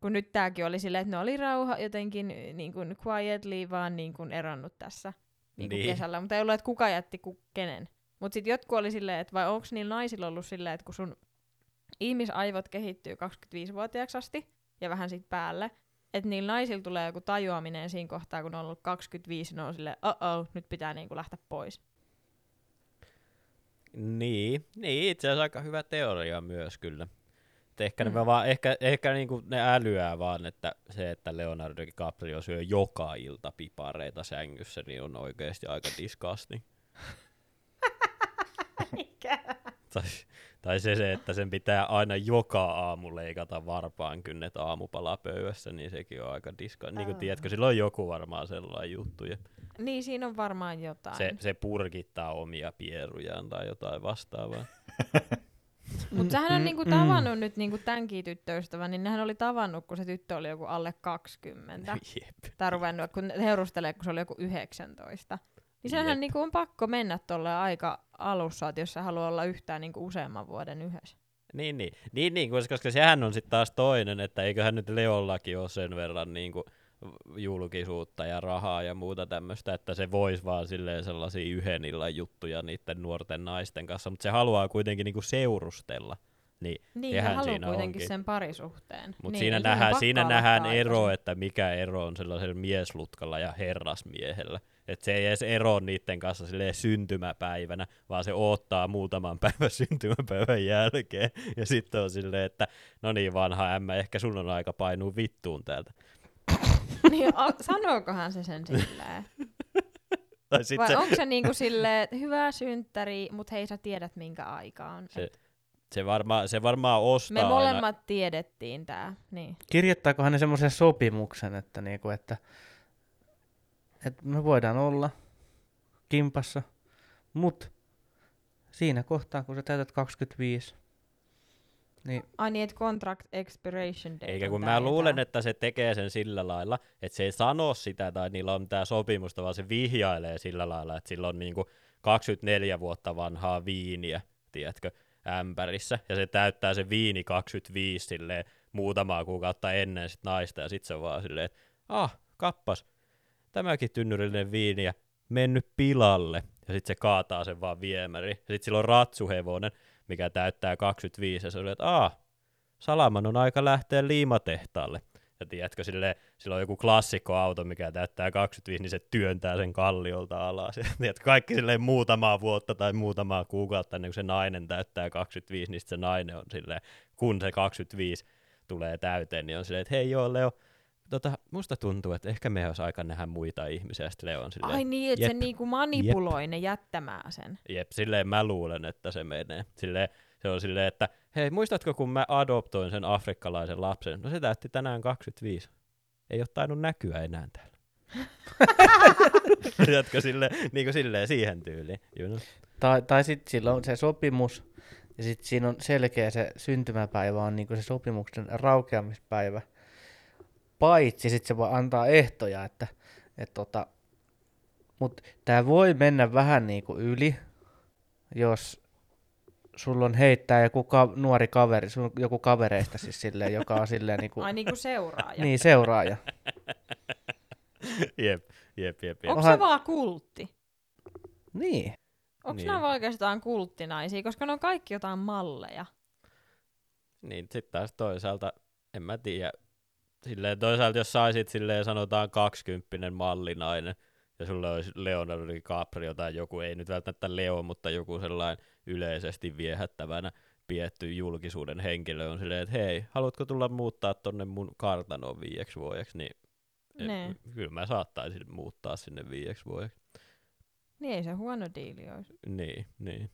Kun nyt tääkin oli silleen, että ne oli rauha jotenkin niin kuin quietly vaan niin kuin eronnut tässä niin kuin Niin. kesällä, mutta ei ollut, että kuka jätti ku, kenen. Mutta sitten jotkut oli silleen, että vai onko niillä naisilla ollut silleen, että kun sun ihmisaivot kehittyy 25-vuotiaaksi asti ja vähän sit päälle, että niillä naisilla tulee joku tajuaminen siinä kohtaa, kun on ollut 25, ne on silleen, oh nyt pitää niinku lähteä pois. Niin, niin itse asiassa aika hyvä teoria myös kyllä. Et ehkä, Mm. ne vaan, ehkä, ehkä niinku ne älyää vaan, että se, että Leonardo DiCaprio syö joka ilta pipareita sängyssä, niin on oikeasti aika disgusting. Tai, tai se, se, että sen pitää aina joka aamu leikata varpaan kynnet aamupalapöydässä, niin sekin on aika diska. Niin kuin tiedätkö, sillä on joku varmaan sellainen juttu. Ja Niin, siinä on varmaan jotain. se, se purkittaa omia pierujaan tai jotain vastaavaa. Mutta sähän on niinku Mm, tavannut nyt niinku tämänkin tyttöystävän, niin nehän oli tavannut, kun se tyttö oli joku alle 20. Jep. tai ruvennut, kun he heurustelee, kun se oli joku 19. Niin sehän Jep. niinku on pakko mennä tuolle aika alussa, että jos sä haluaa olla yhtään niinku useamman vuoden yhdessä. Niin, niin, niin, niin koska, koska sehän on sitten taas toinen, että eiköhän nyt Leollakin ole sen verran niin kuin, julkisuutta ja rahaa ja muuta tämmöistä, että se voisi vaan silleen sellaisia yhden illan juttuja niiden nuorten naisten kanssa, mutta se haluaa kuitenkin niinku seurustella. Niin, Niin, sehän hän haluaa siinä kuitenkin onkin. sen parisuhteen. Mutta niin, siinä, niin, nähdään, siinä nähdään ero, että mikä ero on sellaisella mieslutkalla ja herrasmiehellä. Että se ei edes ero niiden kanssa silleen syntymäpäivänä, vaan se odottaa muutaman päivän syntymäpäivän jälkeen. Ja sitten on silleen, että no niin vanha ämmä, ehkä sun on aika painua vittuun täältä. niin, a, sanookohan se sen silleen? Tai sit Vai se, onko se niinku silleen, että hyvää synttäri, mutta hei sä tiedät minkä aikaan. Se Et se, varma, se varmaan ostaa me aina. molemmat tiedettiin tää. Niin. Kirjoittaakohan ne semmoisen sopimuksen, että, niinku, että, että me voidaan olla kimpassa, mutta siinä kohtaa, kun sä täytät 25, niin Ai niin, että contract expiration date Eikä kun mä luulen, että se tekee sen sillä lailla, että se ei sano sitä tai niillä on mitään sopimusta, vaan se vihjailee sillä lailla, että sillä on niinku 24 vuotta vanhaa viiniä, tiedätkö, ämpärissä, ja se täyttää se viini 25 silleen muutamaa kuukautta ennen sit naista, ja sit se on vaan silleen, että ah, kappas, tämäkin tynnyrillinen viini, ja mennyt pilalle, ja sit se kaataa sen vaan viemäri, ja sit sillä on ratsuhevonen, mikä täyttää 25, ja se on, että ah, Salaman on aika lähteä liimatehtaalle. Ja tiedätkö, sille, sillä on joku klassikkoauto, mikä täyttää 25, niin se työntää sen kalliolta alas. Ja tiedätkö, kaikki silleen muutamaa vuotta tai muutamaa kuukautta ennen kuin se nainen täyttää 25, niin se nainen on silleen, kun se 25 tulee täyteen, niin on silleen, että hei joo Leo, tota, musta tuntuu, että ehkä me olisi aika nähdä muita ihmisiä. Ja sitten Leo on silleen, Ai niin, että se jep, niinku manipuloi ne jättämään sen. Jep, silleen mä luulen, että se menee. Silleen, se on silleen, että hei, muistatko kun mä adoptoin sen afrikkalaisen lapsen? No se täytti tänään 25. Ei ole tainnut näkyä enää täällä. Tiedätkö silleen, niin kuin silleen siihen tyyliin. You know? Tai, tai sitten sillä on se sopimus, ja sitten siinä on selkeä se syntymäpäivä, on niinku se sopimuksen raukeamispäivä. Paitsi sitten se vaan antaa ehtoja, että et tota, mutta tämä voi mennä vähän niin kuin yli, jos sulla on heittää joku ka- nuori kaveri, sun joku kavereista siis silleen, joka on silleen niin kuin, Ai niinku seuraaja. niin seuraaja. jep, jep, jep, jep. Onko Onhan- se vaan kultti? Niin. Onko Niin. niin. nämä oikeastaan kulttinaisia, koska ne on kaikki jotain malleja. Niin, sitten taas toisaalta, en mä tiedä. Silleen toisaalta, jos saisit silleen sanotaan kaksikymppinen mallinainen, ja sulla olisi Leonardo DiCaprio tai joku, ei nyt välttämättä Leo, mutta joku sellainen yleisesti viehättävänä pietty julkisuuden henkilö on silleen, että hei, haluatko tulla muuttaa tonne mun kartanoon viieksi vuodeksi, niin et, Ne. kyllä mä saattaisin muuttaa sinne viieksi vuodeksi. Niin ei se huono diili olisi. Niin, niin.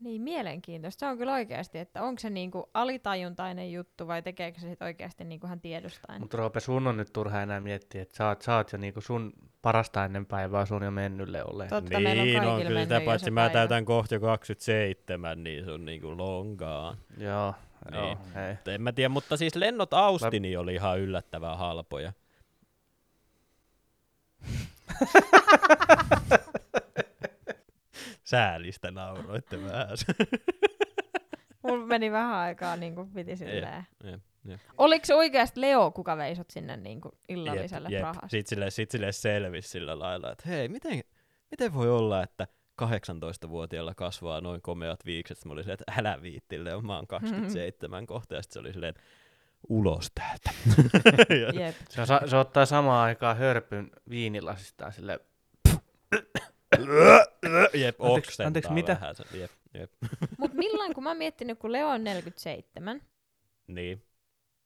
Niin, mielenkiintoista. Se on kyllä oikeasti, että onko se niinku alitajuntainen juttu vai tekeekö se sit oikeasti niinku hän tiedostaen? Mutta Roope, sun on nyt turha enää miettiä, että sä oot, sä oot jo niinku sun parasta ennen päivää sun jo mennylle olleen. Totta, meillä on niin, kaikilla on kyllä mennyt sitä, paitsi mä päivä. täytän kohta jo 27, niin se on niinku longaan. Joo, Niin. joo, hei. Mutta En mä tiedä, mutta siis lennot Austini oli ihan yllättävän halpoja. Säälistä nauroitte vähän. Mulla meni vähän aikaa niin kuin piti silleen. jep, jep. Oliko se oikeasti Leo, kuka vei sut sinne niin kuin illalliselle jep. Prahassa? Sitten sille, sit sille selvisi sillä lailla, että hei, miten, miten voi olla, että 18-vuotiaalla kasvaa noin komeat viikset. Mä olin silleen, että älä viittille, mä oon 27 kohta. Ja sitten se oli silleen, että ulos täältä. Jep. Se, sa- se ottaa samaan aikaan hörpyn viinilasistaan sille. Jep, Anteeksi, oksentaa anteeksi, mitä? vähän. Jep, jep. Mut milloin, kun mä oon miettinyt, kun Leo on 47, Niin,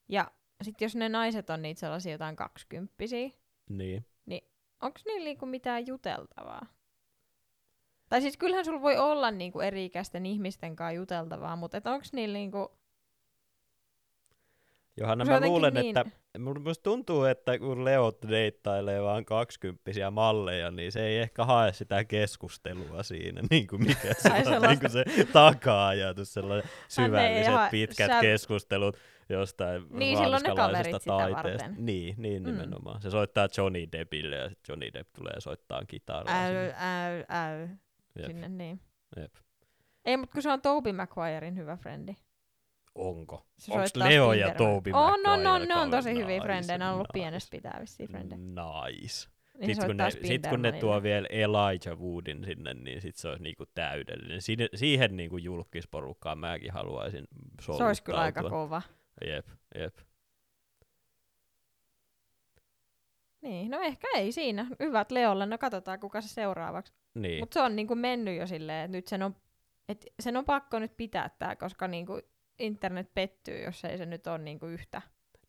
ja sit jos ne naiset on niitä sellaisia jotain kaksikymppisiä, niin. onko niillä niinku mitään juteltavaa? Tai siis kyllähän sulla voi olla niinku eri-ikäisten ihmisten kanssa juteltavaa, mutta et onko niillä niinku... Johanna, mä luulen, niin- että musta tuntuu, että kun Leot deittailee vaan kaksikymppisiä malleja, niin se ei ehkä hae sitä keskustelua siinä, niin kuin mikä se on sellaista- niin kuin se taka-ajatus, sellainen syvälliset hae- pitkät sä- keskustelut jostain Niin, ranskalaisesta taiteesta. varten. Niin, niin Mm. nimenomaan. Se soittaa Johnny Deppille ja Johnny Depp tulee soittaa kitaraa. Äy, sinne. äy, äy. Jep, Sinne, niin. jep. Ei, mutta kun se on Toby Maguirein hyvä frendi. Onko? Onko Leo ja On, on, on, Maguire ne on tosi kaveri? hyviä Nice, frendejä. Ne on ollut nice. pienestä pitää vissiin frendejä. Nice. Niin Sitten kun, ne, sit kun ne tuo vielä Elijah Woodin sinne, niin sit se olisi niinku täydellinen. Siihen, siihen niinku julkisporukkaan mäkin haluaisin Se olisi kyllä aika kova. Jep, jep. Niin, no ehkä ei siinä. Hyvät Leolle, no katsotaan kuka se seuraavaksi. Niin. Mutta se on niinku mennyt jo silleen, että nyt sen on, et sen on pakko nyt pitää tää, koska niinku internet pettyy, jos ei se nyt ole niinku yhtä.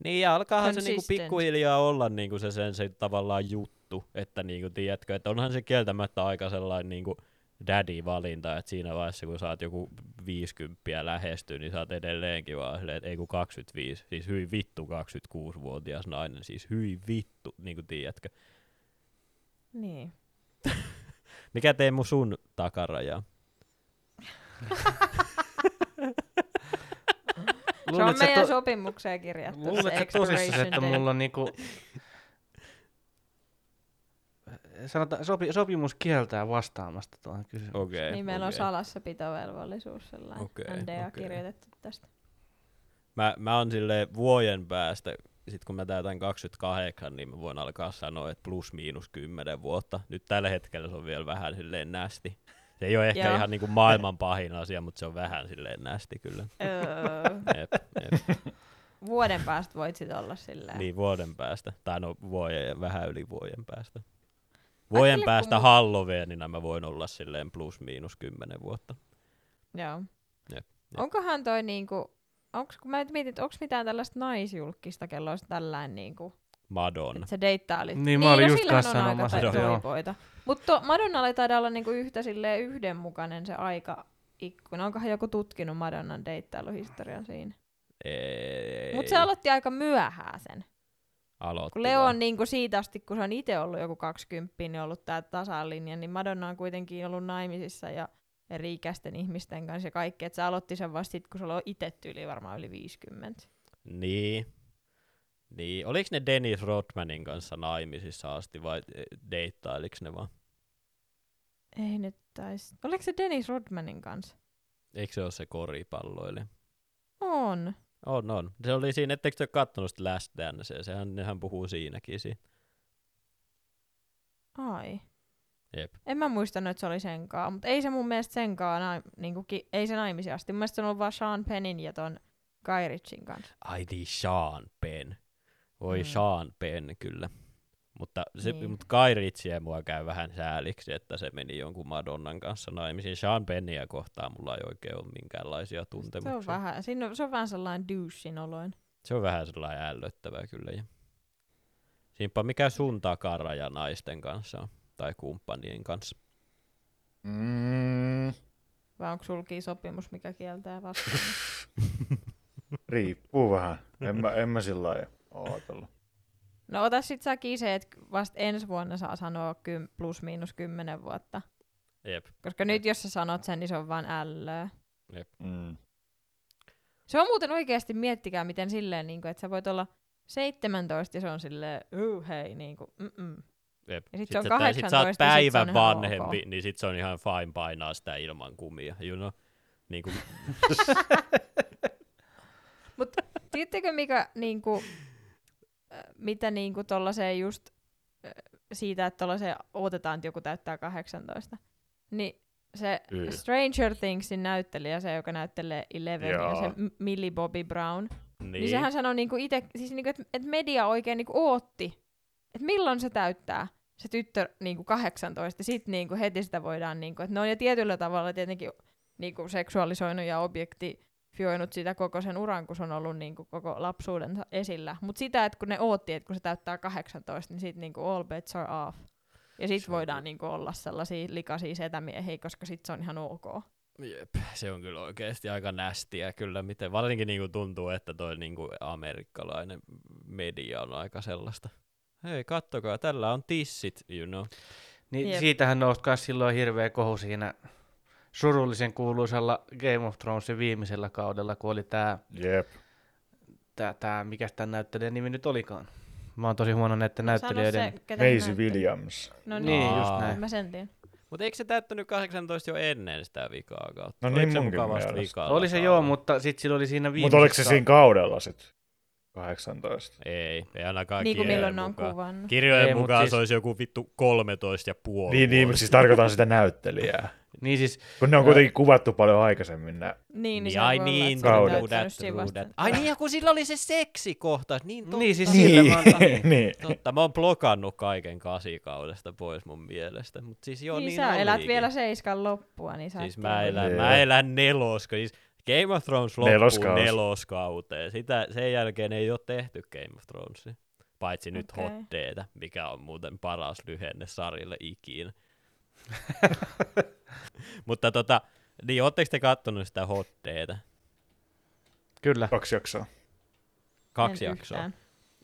Niin, ja alkaahan se niinku Consistent. pikkuhiljaa olla niinku se sen se tavallaan juttu, että niinku, tiedätkö, että onhan se kieltämättä aika sellainen niinku daddy-valinta, että siinä vaiheessa kun saat joku 50 lähestyy, niin saat edelleenkin vaan silleen, että ei kun 25, siis hyi vittu 26-vuotias nainen, siis hyi vittu, niinku tiedätkö. Niin. Mikä Teemu sun takaraja? Se on meidän to- sopimukseen kirjattu. Luulet se sä tosissas, expiration että mulla on niinku... Sanotaan, sopi, sopimus kieltää vastaamasta tuohon kysymykseen. Okei. Niin meillä okei. on salassapitovelvollisuus sellainen. Okei, NDA okei. kirjoitettu tästä. Mä, mä oon silleen vuoden päästä, sit kun mä täytän 28, niin mä voin alkaa sanoa, että plus miinus 10 vuotta. Nyt tällä hetkellä se on vielä vähän silleen nästi. Se ei ole ehkä Joo. ihan niinku maailman pahin asia, mutta se on vähän silleen nästi kyllä. öö, Jep, jep. vuoden päästä voit sit olla silleen. Niin vuoden päästä. Tai no vuoden ja vähän yli vuoden päästä. Vuoden Ajattele, kun päästä mu- Halloweenina mä voin olla silleen plus miinus 10 vuotta. Joo. Jep, jep. Onkohan toi niinku, onks, kun mä mietin, että onko mitään tällaista naisjulkista, kello olisi tällainen niinku, Madonna. että se deittailit. Niin, mä olin no just kanssa on aika sanomassa, toipoita. Mutta Madonnalla ei taida olla niinku yhtä silleen yhdenmukainen se aikaikkuna. Onkohan joku tutkinut Madonnan deittailuhistorian siinä? Ei, Mutta se aloitti aika myöhään sen. aloitti Kun Leo on niinku siitä asti, kun se on itse ollut joku 20, niin ollut tää tasalinja, niin Madonna on kuitenkin ollut naimisissa ja eri ikäisten ihmisten kanssa ja kaikki. Että se aloitti sen vasta sit, kun se oli itse tyyli varmaan yli 50. Niin. Niin, oliko ne Dennis Rodmanin kanssa naimisissa asti vai eh, deittailiko ne vaan? Ei nyt tais. Oliko se Dennis Rodmanin kanssa? Eikö se ole se koripalloilija? On. On, on. Se oli siinä, ettekö te ole kattonut sitä Last Dance, sehän, nehän puhuu siinäkin siinä. Ai. Jep. En mä muistanut, että se oli senkaan, mutta ei se mun mielestä senkaan, na- niinku, ki- ei se naimisia asti. Mun mielestä se on ollut vaan Sean Pennin ja ton Guy Ritchin kanssa. Ai niin, Sean Penn. Voi Mm. Sean Penn kyllä. Mutta, se, Niin. mutta Guy Ritchie mua käy vähän sääliksi, että se meni jonkun Madonnan kanssa naimisiin. Sean Penniä kohtaan mulla ei oikein ole minkäänlaisia Se tuntemuksia. on vähän, siinä on, se on vähän sellainen douchein oloin. se on vähän sellainen ällöttävää kyllä. Ja. Siinpä mikä sun takaraja naisten kanssa on, tai kumppanien kanssa. Mm, Vai onko sulki sopimus, mikä kieltää vastaan? riippuu vähän. En mä, en mä sillä lailla oo ajatellut. no ota sit säkin se, että vasta ensi vuonna saa sanoa kym, plus miinus kymmenen vuotta. Jep. Koska nyt jos sä sanot sen, niin se on vaan ällöä. Mm. Se on muuten oikeasti, miettikää miten silleen, niin kuin, että sä voit olla 17 ja se on silleen, uh, hei, niin kuin, mm-mm. Jep. Ja sit sit se on sä- tai sit sä 18, oot niin sit se on päivän ihan vanhempi, ok. niin sit se on ihan fine painaa sitä ilman kumia. You know? Niin kuin, Mutta tiedättekö mikä, niinku, äh, mitä niinku tollaseen just siitä, että tollaseen odotetaan, että joku täyttää 18. Niin se Kyllä. Stranger Thingsin näyttelijä, se joka näyttelee Eleven, ja se Millie Bobby Brown, niin, niin. sehän sanoi niinku ite, siis niinku, että et media oikein niinku ootti, että milloin se täyttää se tyttö niinku 18, ja sitten niinku heti sitä voidaan, niinku, että ne on jo tietyllä tavalla tietenkin niinku seksuaalisoinut ja objektifioinut sitä koko sen uran, kun se on ollut niinku koko lapsuudensa esillä. Mutta sitä, että kun ne ootti, että kun se täyttää 18, niin sitten niinku all bets are off. Ja Se sitten on voidaan niinku olla sellaisia likaisia setämiehiä, koska sitten se on ihan ok. Jep, se on kyllä oikeasti aika nästiä kyllä, miten varsinkin niinku tuntuu, että toi niinku amerikkalainen media on aika sellaista. Hei, kattokaa, tällä on tissit, you know. Niin Jep. siitähän nousi myös silloin hirveä kohu siinä surullisen kuuluisella Game of Thronesin viimeisellä kaudella, kun oli tämä, Jep. tää, tää mikä tämän näyttelijän nimi nyt olikaan. Mä oon tosi huono näiden näyttelijöiden. Se, ketä se Maisie näytteli. Williams. No Niin, niin, just Aa. näin. mä sen tiedän. Mutta eikö se täyttänyt 18 jo ennen sitä vikaa kautta? No Oliko niin se munkin mielestä. Oli se kaudella? joo, mutta sitten sillä oli siinä viimeisessä... Mutta oliko se siinä kaudella sit? 18. Ei, ei ainakaan Niin kuin kirjojen milloin ne on mukaan. kuvannut. Kirjojen Ei, mut mukaan siis- se olisi joku vittu 13 ja puoli Niin, niin, mutta siis tarkoitan sitä näyttelijää. Niin siis, Kun ne on kuitenkin kuvattu paljon aikaisemmin nää. Niin, niin, Niin, ai niin, Kaudet. vasta. ruudet. Ai niin, ja kun sillä oli se seksikohtaus, niin totta. niin siis Niin, mä niin. niin. Totta, mä oon blokannut kaiken kasikaudesta pois mun mielestä. Mutta siis joo, niin, niin, sä elät olikin. vielä seiskan loppua, niin Siis mä elän, mä elän neloska. Siis Game of Thrones loppuu Neloskaus. neloskauteen. Sitä, sen jälkeen ei ole tehty Game of Thronesia. Paitsi nyt Data, mikä on muuten paras lyhenne sarjalle ikinä. Mutta tota, niin ootteko te kattonut sitä Hot Data? Kyllä. Kaksi jaksoa. Kaksi En jaksoa. yhtään.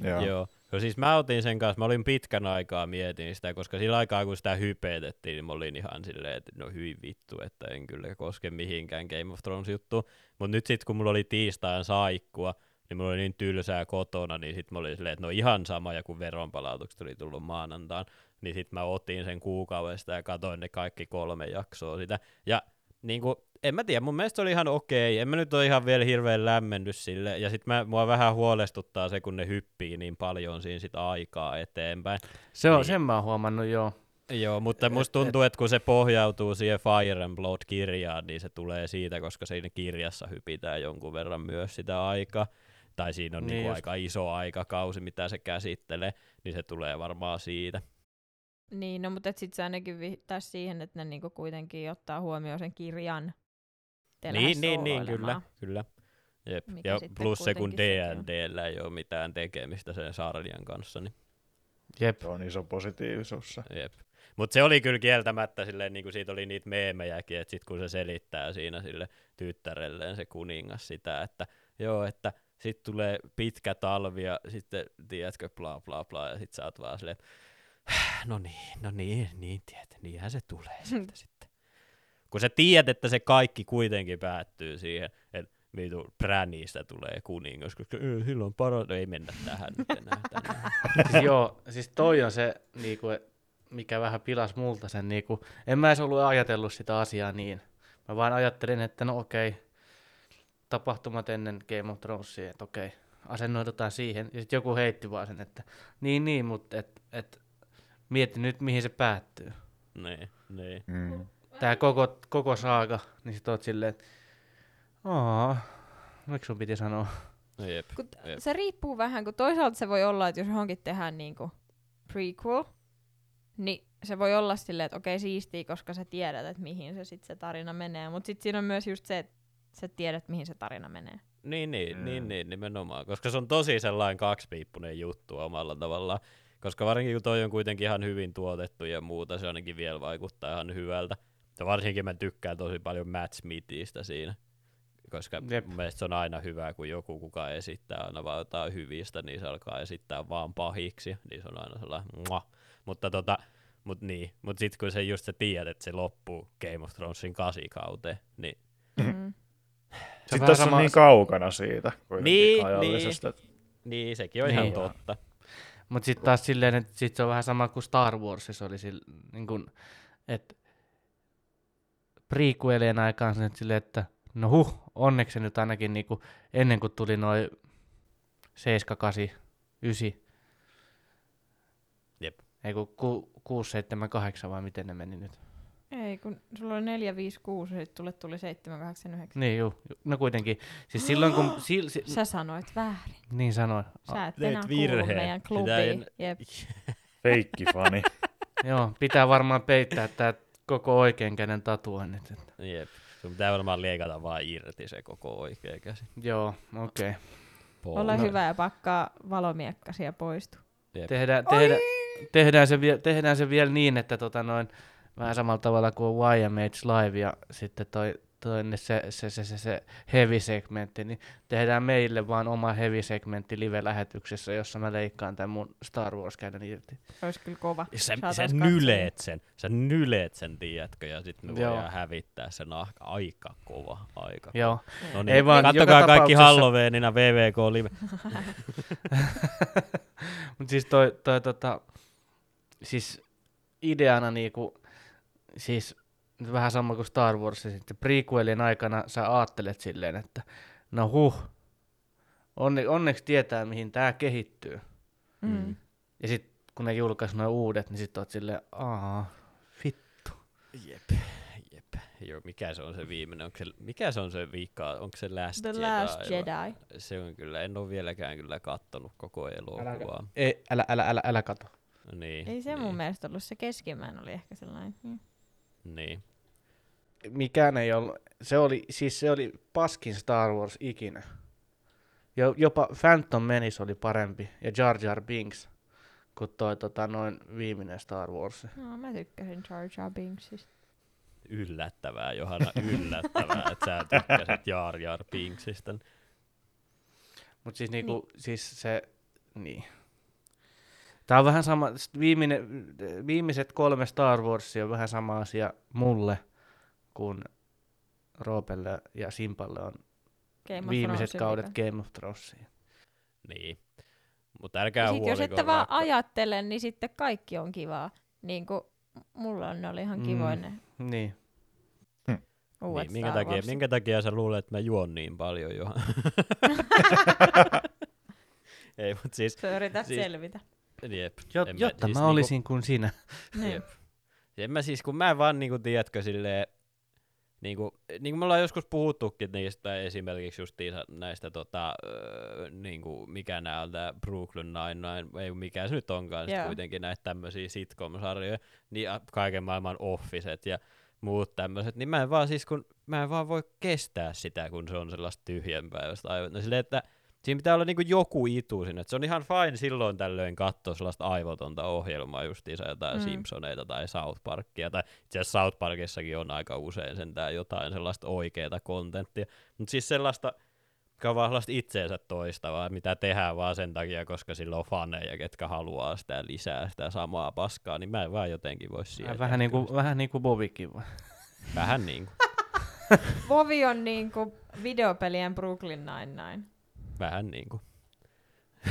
Joo. Joo. No siis mä otin sen kanssa, mä olin pitkän aikaa mietin sitä, koska sillä aikaa kun sitä hypetettiin, niin mä olin ihan silleen, että no hyi vittu, että en kyllä koske mihinkään Game of Thrones juttu. Mutta nyt sit kun mulla oli tiistain saikkua, niin mulla oli niin tylsää kotona, niin sit mä olin silleen, että no ihan sama, ja kun veronpalautukset oli tullut maanantaan, niin sit mä otin sen kuukaudesta ja katoin ne kaikki kolme jaksoa sitä. Ja niin kuin, en mä tiedä, mun mielestä se oli ihan okei. En mä nyt ole ihan vielä hirveän lämmennyt sille. Ja sit mä, mua vähän huolestuttaa se, kun ne hyppii niin paljon siinä sit aikaa eteenpäin. Se on, Niin. sen mä oon huomannut, joo. Joo, mutta musta tuntuu, että kun se pohjautuu siihen Fire and Blood-kirjaan, niin se tulee siitä, koska siinä kirjassa hypitään jonkun verran myös sitä aikaa. Tai siinä on Niin niinku just. aika iso aikakausi, mitä se käsittelee, niin se tulee varmaan siitä. Niin, no mutta et sit se ainakin viittaisi siihen, että ne niinku kuitenkin ottaa huomioon sen kirjan. Niin, niin, niin, kyllä, kyllä. Jep. Mikä Ja sitten plus se, kun. D&Dllä ei ole mitään tekemistä sen sarjan kanssa, niin Jep. Se on iso positiivisuus se. Jep. Mutta se oli kyllä kieltämättä silleen, niin kuin siitä oli niitä meemejäkin, että sit kun se selittää siinä sille tyttärelleen se kuningas sitä, että joo, että sitten tulee pitkä talvi ja sitten, tiedätkö, bla bla bla, ja sit sä oot vaan silleen, no niin, no niin, niin tiedät, niinhän se tulee sieltä sitten. Kun sä tiedät, että se kaikki kuitenkin päättyy siihen, että vitu Bränistä tulee kuningas, koska "Ö, sillä on paras, no ei mennä tähän nyt enää tänään. siis joo, siis toi on se, niinku, mikä vähän pilas multa sen. Niinku, en mä edes ollut ajatellut sitä asiaa niin. Mä vaan ajattelin, että no okei, tapahtumat ennen Game of Thronesia, että okei, asennoidutaan siihen. Ja sitten joku heitti vaan sen, että niin niin, mutta et, et, mieti nyt mihin se päättyy. niin, niin. Mm. Tää koko, koko saaga, niin sit oot silleen, että aa, miksi sun piti sanoa? No jep. Kun Jep. se riippuu vähän, kun toisaalta se voi olla, että jos johonkin tehdään niinku prequel, niin se voi olla silleen, että okei siistiä, koska sä tiedät, että mihin se sit se tarina menee. Mutta sitten siinä on myös just se, että sä tiedät, mihin se tarina menee. Niin, niin, Mm. niin, niin, nimenomaan. Koska se on tosi sellainen kaksipiippunen juttu omalla tavallaan. Koska varsinkin kun toi on kuitenkin ihan hyvin tuotettu ja muuta, se ainakin vielä vaikuttaa ihan hyvältä. Ja varsinkin mä tykkään tosi paljon Matt Smithistä siinä. Koska Jep. Mun mielestä se on aina hyvä, kun joku kuka esittää aina vaan jotain hyvistä, niin se alkaa esittää vaan pahiksi. Niin se on aina sellainen Mua. Mutta tota, mut niin. Mut sit kun se just sä tiedät, että se loppuu Game of Thronesin kasikauteen, niin Mm. Se on Sitten tässä sama- on niin kaukana siitä kuitenkin Niin, että- niin sekin on Niin. ihan totta. Mutta sitten taas silleen, että sit se on vähän sama kuin Star Warsissa oli sille, niin kun, että prequelien aikaan se nyt silleen, että no huh, onneksi nyt ainakin niinku, ennen kuin tuli noin 7, 8, 9. Jep. Ei kun ku, 6, 7, 8 vai miten ne meni nyt. Ei, kun sulla oli 4, 5, 6 ja sitten tuli 7, 8, 9. Niin juu, ju- no kuitenkin. Siis silloin kun, sil, si, Sä sanoit väärin. niin sanoin. Sä et enää kuulu virheen. meidän klubiin. en- Jep. Feikkifani. Joo, pitää varmaan peittää tää koko oikein käden tatuoinnit. Että. Jep. Sun pitää varmaan liekata vaan irti se koko oikea käsi. Joo, okei. Okay. Ole No. hyvä ja pakkaa valomiekkasi poistu. Jep. Tehdään, tehdä, tehdään, se vie, tehdään se vielä niin, että tota noin, vähän samalla tavalla kuin YMH Live ja sitten toi, toi se, se, se, se, se heavy-segmentti, niin tehdään meille vaan oma heavy-segmentti live-lähetyksessä, jossa mä leikkaan tämän mun Star wars käden irti. Olisi kyllä kova. Ja Sä, Saatais sä nyleet sen, sä nyleet sen, tiedätkö, ja sitten me Joo. voidaan hävittää sen nahka. Aika kova, aika Joo, No Ei niin, vaan, kattokaa kaikki Halloweenina VVK Live. mutta siis toi, toi tota, siis ideana niinku, siis vähän sama kuin Star Wars, sitten prequelien aikana sä aattelet silleen, että no huh, onne, onneksi tietää mihin tää kehittyy. Mm. Ja sitten kun ne julkaisi nuo uudet, niin sitten oot silleen, aa, vittu. Jep, jep. Joo, mikä se on se viimeinen? Onko se, mikä se on se viikka? Onko se Last The Jedi? Last Jedi. Se on kyllä, en ole vieläkään kyllä kattonut koko elokuvaa. Ei, älä, älä, älä, älä kato. Niin, Ei se niin, mun mielestä ollut se keskimmäinen oli ehkä sellainen. Mm. Niin. Mikään ei ollut, se oli, siis se oli paskin Star Wars ikinä. Jo, jopa Phantom Menace oli parempi ja Jar Jar Binks kuin toi tota, noin viimeinen Star Wars. No, mä tykkäsin Jar Jar Binksista. Yllättävää, Johanna, yllättävää, että sä tykkäsit Jar Jar Binksistä. Mutta siis, niinku, siis se, niin. Tää on vähän sama, viimeinen, viimeiset kolme Star Warsia on vähän sama asia mulle kuin Roopelle ja Simpalle on Game viimeiset kaudet vika. Game of Thronesia. Niin. Mutta älkää Ja sit jos huoliko ette vaan ajattele, niin sitten kaikki on kivaa. Niin kuin mulla on, ne oli ihan Mm. kivoja ne Niin. uudet Niin, minkä, takia, Warsit. minkä takia sä luulet, että mä juon niin paljon, Johanna? Ei, mutta siis, Sä yrität Siis- selvitä. Jep. Jot, en mä- jotta siis mä niinku- olisin kuin sinä. Niin. Jep. En mä siis, kun mä en vaan niinku, tiedätkö, silleen, niinku, niin kuin me ollaan joskus puhuttukin niistä esimerkiksi justiinsa näistä tota, öö, niinku, mikä nää on tää Brooklyn Nine-Nine, ei mikä se nyt onkaan, Joo. kuitenkin näitä tämmöisiä sitcom-sarjoja, niin kaiken maailman officet ja muut tämmöiset, niin mä en vaan siis, kun mä en vaan voi kestää sitä, kun se on sellaista tyhjänpäiväistä aivan. No silleen, että siinä pitää olla niinku joku itu siinä. Et se on ihan fine silloin tällöin katsoa sellaista aivotonta ohjelmaa, justiinsa jotain Mm. Simpsoneita tai South Parkia. Tai itse asiassa South Parkissakin on aika usein sentään jotain sellaista oikeaa kontenttia. Mutta siis sellaista, joka on vaan sellaista itseensä toistavaa, mitä tehdään vaan sen takia, koska sillä on faneja, ketkä haluaa sitä lisää, sitä samaa paskaa, niin mä en vaan jotenkin voi sietää. Vähän niin kuin, vähän niin kuin Bobikin vai? Vähän niin kuin. Vovi on niinku videopelien Brooklyn Nine-Nine. Vähän niinku.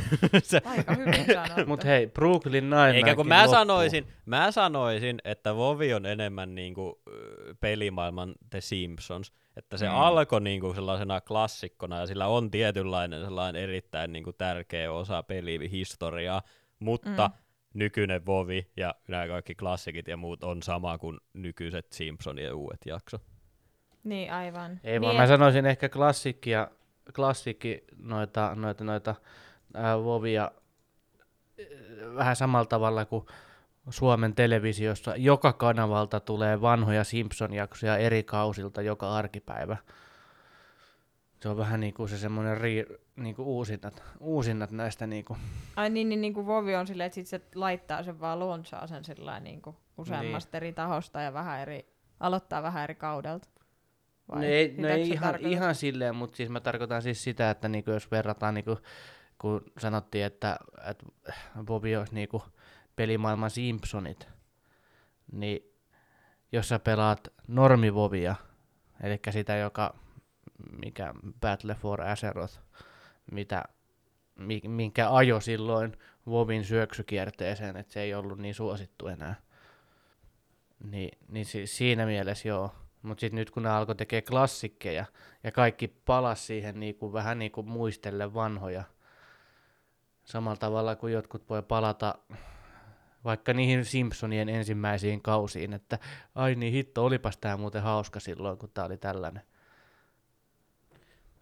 Se, Aika hyvin sanottu. Mut hei, Brooklyn Nine Eikä kun mä sanoisin, mä sanoisin, että Vovi on enemmän niinku ö, pelimaailman The Simpsons. Että se mm. alkoi niinku sellaisena klassikkona ja sillä on tietynlainen sellainen erittäin niinku tärkeä osa pelihistoriaa, mutta mm. nykyinen Vovi ja nämä kaikki klassikit ja muut on sama kuin nykyiset Simpsonien uudet jakso. Niin, aivan. Ei niin, vaan, mä sanoisin ehkä klassikki ja klassikki noita, noita, noita ää, Vovia vähän samalla tavalla kuin Suomen televisiossa. Joka kanavalta tulee vanhoja Simpson-jaksoja eri kausilta joka arkipäivä. Se on vähän niin kuin se semmoinen ri, niin kuin uusinnat, uusinnat näistä. Niin kuin. Ai niin, niin, niin kuin Vovi on silleen, että sit se laittaa sen vaan launchaa sen sillä niin kuin useammasta niin. eri tahosta ja vähän eri, aloittaa vähän eri kaudelta. Vai? No ei, no ei ihan, ihan silleen, mutta siis mä tarkoitan siis sitä, että niinku jos verrataan, niinku, kun sanottiin, että, että Bobby olisi niinku pelimaailman Simpsonit, niin jos sä pelaat normivovia, eli sitä, joka, mikä Battle for Azeroth, mitä, minkä ajo silloin Vovin syöksykierteeseen, että se ei ollut niin suosittu enää. Niin, niin si- siinä mielessä joo, mutta sitten nyt kun ne alkoi tekemään klassikkeja ja kaikki palas siihen niinku, vähän niin kuin muistelle vanhoja. Samalla tavalla kuin jotkut voi palata vaikka niihin Simpsonien ensimmäisiin kausiin, että ai niin hitto, olipas tämä muuten hauska silloin, kun tämä oli tällainen.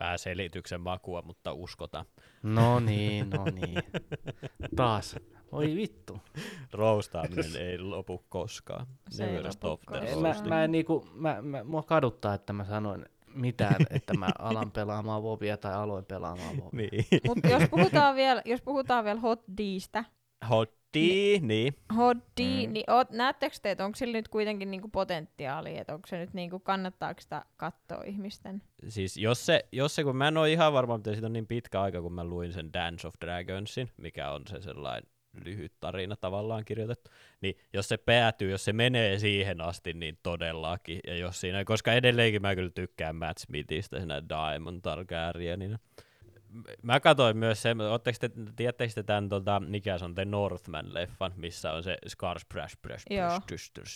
Vähän selityksen makua, mutta uskota. No niin, no niin. Taas. Oi vittu. Roustaaminen ei lopu koskaan. Se ei lopu koskaan. Mä, mä, en niinku, mä, mä, mua kaduttaa, että mä sanoin mitään, että mä alan pelaamaan Vovia tai aloin pelaamaan Vovia. niin. Mut jos puhutaan vielä, jos puhutaan vielä Hot Distä. Hot D, niin. niin. Hot D, mm. niin oot, näettekö te, että onko sillä nyt kuitenkin niinku potentiaalia, että onko se nyt niinku, kannattaako sitä katsoa ihmisten? Siis jos se, jos se, kun mä en ole ihan varma, mutta siitä on niin pitkä aika, kun mä luin sen Dance of Dragonsin, mikä on se sellainen lyhyt tarina tavallaan kirjoitettu, niin jos se päätyy, jos se menee siihen asti, niin todellakin, ja jos siinä, koska edelleenkin mä kyllä tykkään Matt Smithistä, siinä Diamond Targaryenina. Mä katsoin myös sen, ootteko te, tiedättekö te tämän, tota, mikä se on, The Northman-leffan, missä on se Skarsgård,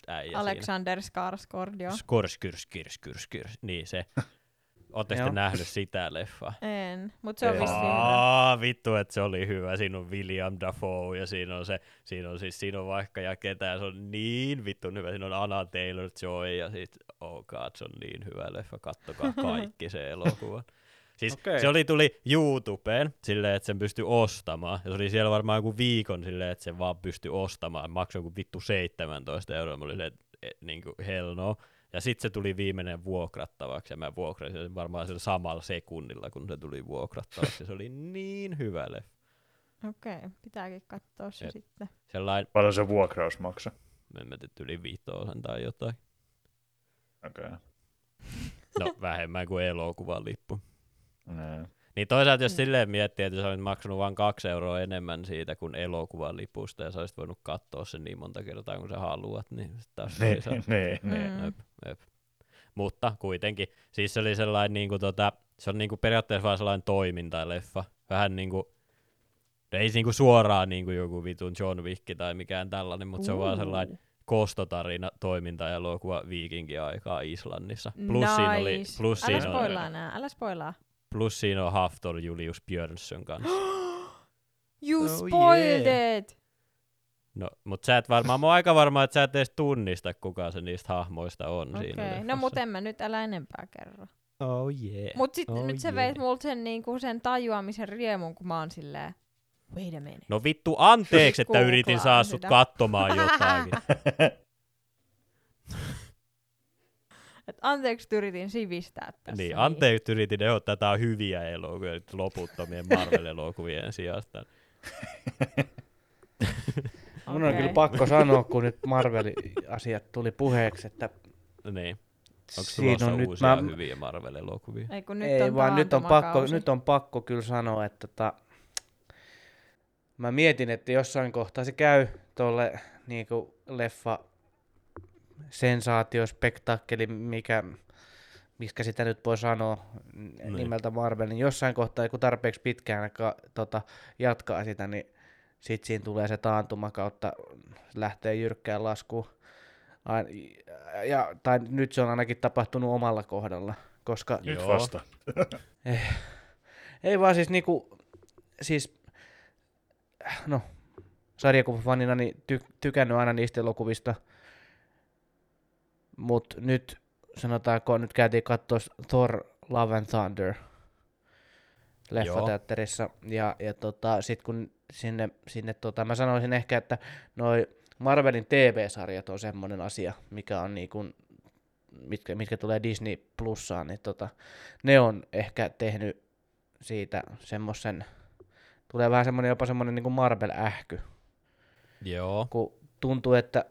äijä Alexander Skarsgård, joo. Skarsgård, niin se. Oletteko te nähnyt sitä leffaa? En, mutta se on vissiin hyvä. vittu, että se oli hyvä. Siinä on William Dafoe ja siinä on, se, siinä on, siis, siinä on vaikka ja ketään. Se on niin vittu hyvä. Siinä on Anna Taylor-Joy ja sit, oh god, se on niin hyvä leffa. Kattokaa kaikki se elokuva. Siis okay. se oli, tuli YouTubeen silleen, että sen pystyi ostamaan. Ja se oli siellä varmaan joku viikon silleen, että sen vaan pystyi ostamaan. Maksoi joku vittu 17 euroa. Mä olin silleen, että niin kuin hell no. Ja sitten se tuli viimeinen vuokrattavaksi, ja mä vuokrasin sen varmaan sillä samalla sekunnilla, kun se tuli vuokrattavaksi. se oli niin hyvä leffa. Okei, okay, pitääkin katsoa se Et sitten. Sellainen... Paljon se vuokraus maksaa? En mä yli viitoisen tai jotain. Okei. Okay. No vähemmän kuin elokuvan lippu. Nee. Niin toisaalta jos mm. silleen miettii, että sä olisit maksanut vain kaksi euroa enemmän siitä kuin elokuvan lipusta ja sä olisit voinut katsoa sen niin monta kertaa kuin sä haluat, niin taas ne, ne, ne. Mm. Jep, jep. Mutta kuitenkin, siis se oli sellainen niin kuin, tota, se on niin kuin periaatteessa vaan sellainen toimintaleffa. Vähän niin kuin, ei niin kuin suoraan niin kuin joku vitun John Wick tai mikään tällainen, mutta uh. se on vaan sellainen kostotarina toiminta ja luokua viikinkiaikaa Islannissa. Plus nice. siinä oli, plus älä siinä spoilaa on, nää, älä spoilaa. Plus siinä on Haftor Julius Björnsson kanssa. you oh, spoiled yeah. it! No, mutta sä et varmaan, mä oon aika varma, että sä et edes tunnista, kuka se niistä hahmoista on okay. siinä. No mut en mä nyt älä enempää kerro. Oh yeah. Mut sit oh, nyt sä yeah. veit multa sen, niinku, sen tajuamisen riemun, kun mä oon silleen, wait a minute. No vittu, anteeksi, että yritin saa sut katsomaan jotain. Et anteeksi yritin sivistää tässä. Niin, anteeksi yritin ehdottaa, tätä on hyviä elokuvia loputtomien Marvel-elokuvien sijasta. Mun on kyllä pakko sanoa, kun nyt Marvel-asiat tuli puheeksi, että niin. Onko tulossa on uusia nyt, mä... hyviä Marvel-elokuvia? Ei, kun nyt Ei on vaan nyt on, pakko, nyt on pakko kyllä sanoa, että tota, mä mietin, että jossain kohtaa se käy tuolle niinku leffa sensaatiospektaakkeli, mikä, miskä sitä nyt voi sanoa Niin. nimeltä Marvel, niin jossain kohtaa, kun tarpeeksi pitkään ka, tota, jatkaa sitä, niin sitten siinä tulee se taantuma kautta, lähtee jyrkkään laskuun. Ja, tai nyt se on ainakin tapahtunut omalla kohdalla, koska Nyt Joo. vasta. ei vaan siis niinku, siis, no, sarjakuvafanina niin ty, tykännyt aina niistä elokuvista, mutta nyt sanotaanko, nyt käytiin katsoa Thor Love and Thunder leffateatterissa, ja, ja tota, sit kun sinne, sinne tota, mä sanoisin ehkä, että noi Marvelin TV-sarjat on semmoinen asia, mikä on niinku, mitkä, mitkä tulee Disney Plussaan, niin tota, ne on ehkä tehnyt siitä semmoisen, tulee vähän semmoinen jopa semmoinen niin Marvel-ähky, Joo. kun tuntuu, että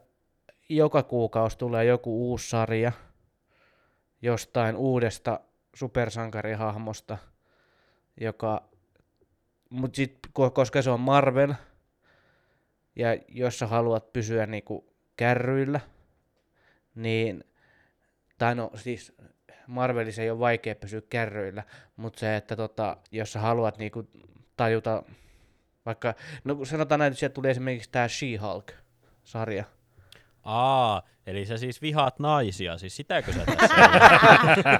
joka kuukausi tulee joku uusi sarja jostain uudesta supersankarihahmosta, joka, mut sit, ko- koska se on Marvel, ja jos sä haluat pysyä niinku kärryillä, niin, tai no siis Marvelissa ei ole vaikea pysyä kärryillä, mutta se, että tota, jos sä haluat niinku tajuta, vaikka, no sanotaan näin, että sieltä tuli esimerkiksi tämä She-Hulk-sarja. Aa, eli sä siis vihaat naisia, siis sitäkö sä tässä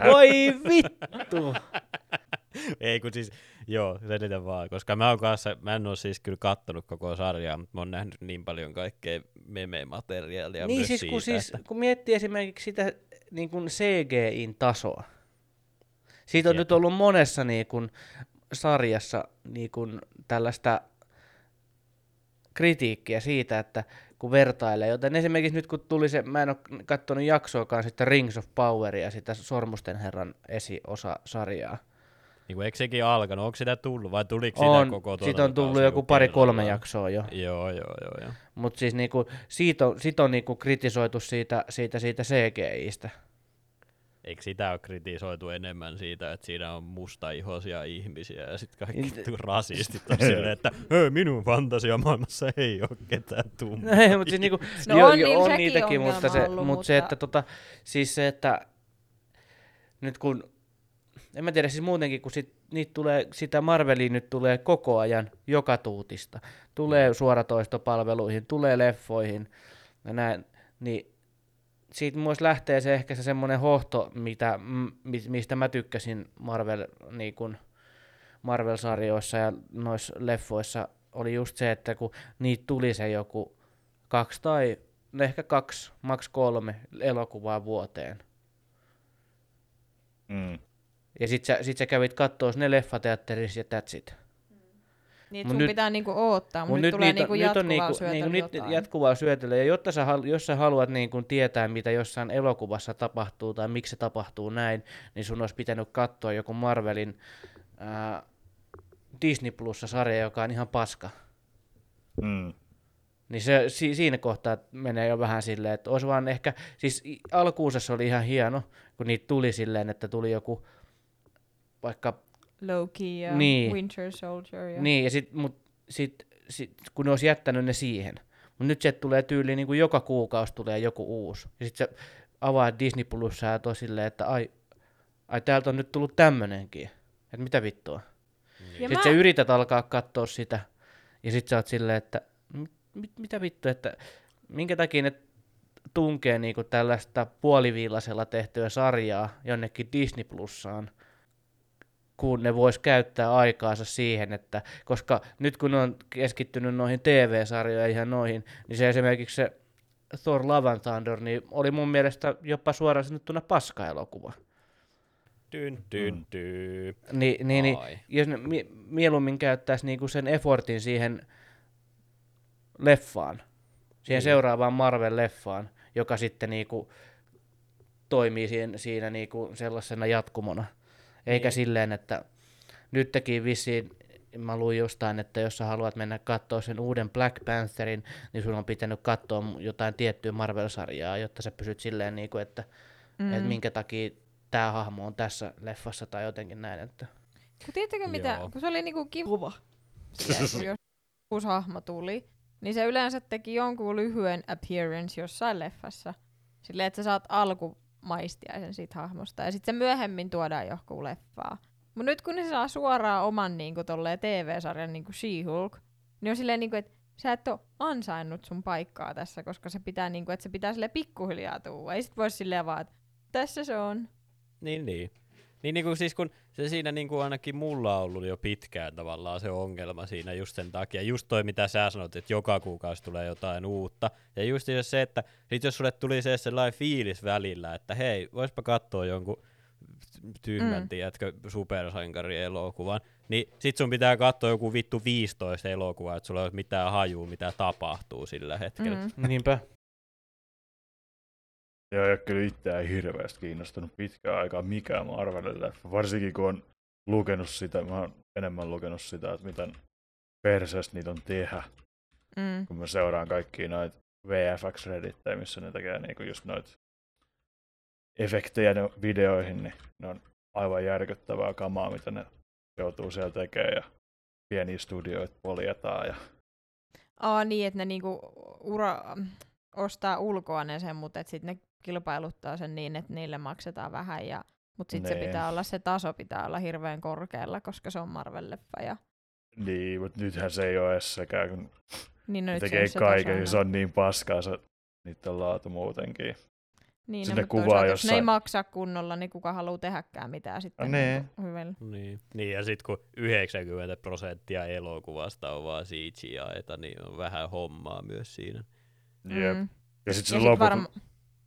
Voi vittu! Ei kun siis, joo, selitän vaan, koska mä, oon kanssa, mä en oo siis kyllä kattonut koko sarjaa, mutta mä oon nähnyt niin paljon kaikkea meme-materiaalia niin myös siis, siitä, kun, siis että... kun miettii esimerkiksi sitä niin kuin CGIn tasoa, siitä on Jep. nyt ollut monessa niin kuin, sarjassa niin kuin, tällaista kritiikkiä siitä, että kun vertailee, joten esimerkiksi nyt kun tuli se, mä en ole katsonut jaksoakaan sitä Rings of Poweria, sitä Sormusten herran esiosa-sarjaa. Niin kuin, eikö sekin alkanut? Onko sitä tullut vai tuliko On, sitä koko siitä on tullut joku pari-kolme jaksoa jo. Joo, joo, joo, joo. Mutta siis niinku, siitä on, siitä on niinku kritisoitu siitä, siitä, siitä CGIstä. Eikö sitä ole kritisoitu enemmän siitä, että siinä on mustaihoisia ihmisiä ja sitten kaikki Niin- tu- rasistit on silleen, että Hei, minun fantasiamaailmassa ei ole ketään tummia. No ei, mutta siis niinku, No jo, on jo, niillä on niitäkin, mutta se, ollut, mut se, mutta- että tota, siis se, että nyt kun, en mä tiedä, siis muutenkin, kun sit, niitä tulee, sitä Marvelia nyt tulee koko ajan joka tuutista. Tulee suoratoistopalveluihin, tulee leffoihin ja näin, niin siitä myös lähtee se ehkä se semmoinen hohto, mitä, mistä mä tykkäsin Marvel, niin kun, Marvel-sarjoissa ja noissa leffoissa, oli just se, että kun niitä tuli se joku kaksi tai no ehkä kaksi, maks kolme elokuvaa vuoteen. Mm. Ja sit sä, sit sä kävit kattoo ne leffateatterissa ja that's it. Niin, Mut sun nyt- pitää niinku oottaa, Mut mutta nyt, tulee niitä- niinku nyt jatkuvaa on niinku, syötellä niinku, nyt jatkuvaa syötelyä. Ja jotta sä, jos sä haluat niinku tietää, mitä jossain elokuvassa tapahtuu tai miksi se tapahtuu näin, niin sun olisi pitänyt katsoa joku Marvelin ää, Disney Plus-sarja, joka on ihan paska. Mm. Niin se, si, siinä kohtaa menee jo vähän silleen, että olisi vaan ehkä, siis alkuunsa se oli ihan hieno, kun niitä tuli silleen, että tuli joku vaikka, Loki ja Niin. Winter Soldier. Ja... niin, ja sit, mut, sit, sit, kun ne olisi jättänyt ne siihen. Mutta nyt se tulee tyyliin, niin kuin joka kuukausi tulee joku uusi. Ja sitten se avaa Disney Plussa ja toi silleen, että ai, ai täältä on nyt tullut tämmönenkin. Että mitä vittua. Ja Sitten mä- sä yrität alkaa katsoa sitä, ja sitten sä oot silleen, että mit, mit, mitä vittu, että minkä takia ne tunkee niinku tällaista puoliviilasella tehtyä sarjaa jonnekin Disney Plussaan, kun ne vois käyttää aikaansa siihen, että koska nyt kun ne on keskittynyt noihin TV-sarjoihin ja noihin, niin se esimerkiksi se Thor Love and Thunder, niin oli mun mielestä jopa suoraan sanottuna paska-elokuva. Dyn, dyn, dy. Ni, niin, niin, jos ne mie- mieluummin käyttäisi niinku sen effortin siihen leffaan, siihen Niin. seuraavaan Marvel-leffaan, joka sitten niinku toimii siinä, siinä niinku sellaisena jatkumona. Eikä Niin. silleen, että nyt teki vissiin, mä luin jostain, että jos sä haluat mennä katsoa sen uuden Black Pantherin, niin sun on pitänyt katsoa jotain tiettyä Marvel-sarjaa, jotta sä pysyt silleen, niinku, että, mm. että minkä takia tämä hahmo on tässä leffassa tai jotenkin näin. Että. Kun tiedättekö mitä, Joo. kun se oli niinku kiva, kun jos uusi hahmo tuli, niin se yleensä teki jonkun lyhyen appearance jossain leffassa. Silleen, että sä saat alku maistiaisen siitä hahmosta. Ja sitten se myöhemmin tuodaan johonkin leffaa. Mutta nyt kun ne saa suoraan oman niinku, TV-sarjan niinku She-Hulk, niin on silleen, niinku, että sä et ole ansainnut sun paikkaa tässä, koska se pitää, niinku, että se pitää sille pikkuhiljaa tuua. Ei sit voi silleen vaan, että tässä se on. Niin, niin. Niin, niin kuin siis kun se siinä niin kuin ainakin mulla on ollut jo pitkään tavallaan se ongelma siinä just sen takia. Just toi mitä sä sanot, että joka kuukausi tulee jotain uutta. Ja just se, että sit jos sulle tuli se sellainen fiilis välillä, että hei, voispa katsoa jonkun tyhmän, mm. tiedätkö, supersankari-elokuvan, niin sit sun pitää katsoa joku vittu 15 elokuvaa, että sulla ei ole mitään hajua, mitä tapahtuu sillä hetkellä. Mm. Niinpä. Joo, ja kyllä itseä ei hirveästi kiinnostunut pitkään aikaa mikään Marvelin leffa. Varsinkin kun on lukenut sitä, mä oon enemmän lukenut sitä, että miten perseestä niitä on tehdä. Mm. Kun mä seuraan kaikkia noita VFX-redittejä, missä ne tekee niinku just noita efektejä ne videoihin, niin ne on aivan järkyttävää kamaa, mitä ne joutuu siellä tekemään ja pieniä studioita poljetaan. Ja... Aa niin, että ne niinku ura, ostaa ulkoa ne sen, mutta sitten ne kilpailuttaa sen niin, että niille maksetaan vähän. Ja, mutta sitten se Nee. pitää olla, se taso pitää olla hirveän korkealla, koska se on Marvel-leffa. Ja, Niin, mutta nythän se ei ole edes sekään, kun niin no ne nyt se tekee se kaiken, niin se on niin paskaa se niiden laatu muutenkin. Niin, sinne no, mutta kuvaa toisaalta, jos ne ei maksa kunnolla, niin kuka haluaa tehdäkään mitään sitten nee. niinku hyvällä. Niin. niin, ja sitten kun 90 prosenttia elokuvasta on vaan CGI-ta, niin on vähän hommaa myös siinä. Jep. Mm. Ja sitten Ja se sit loput, varma-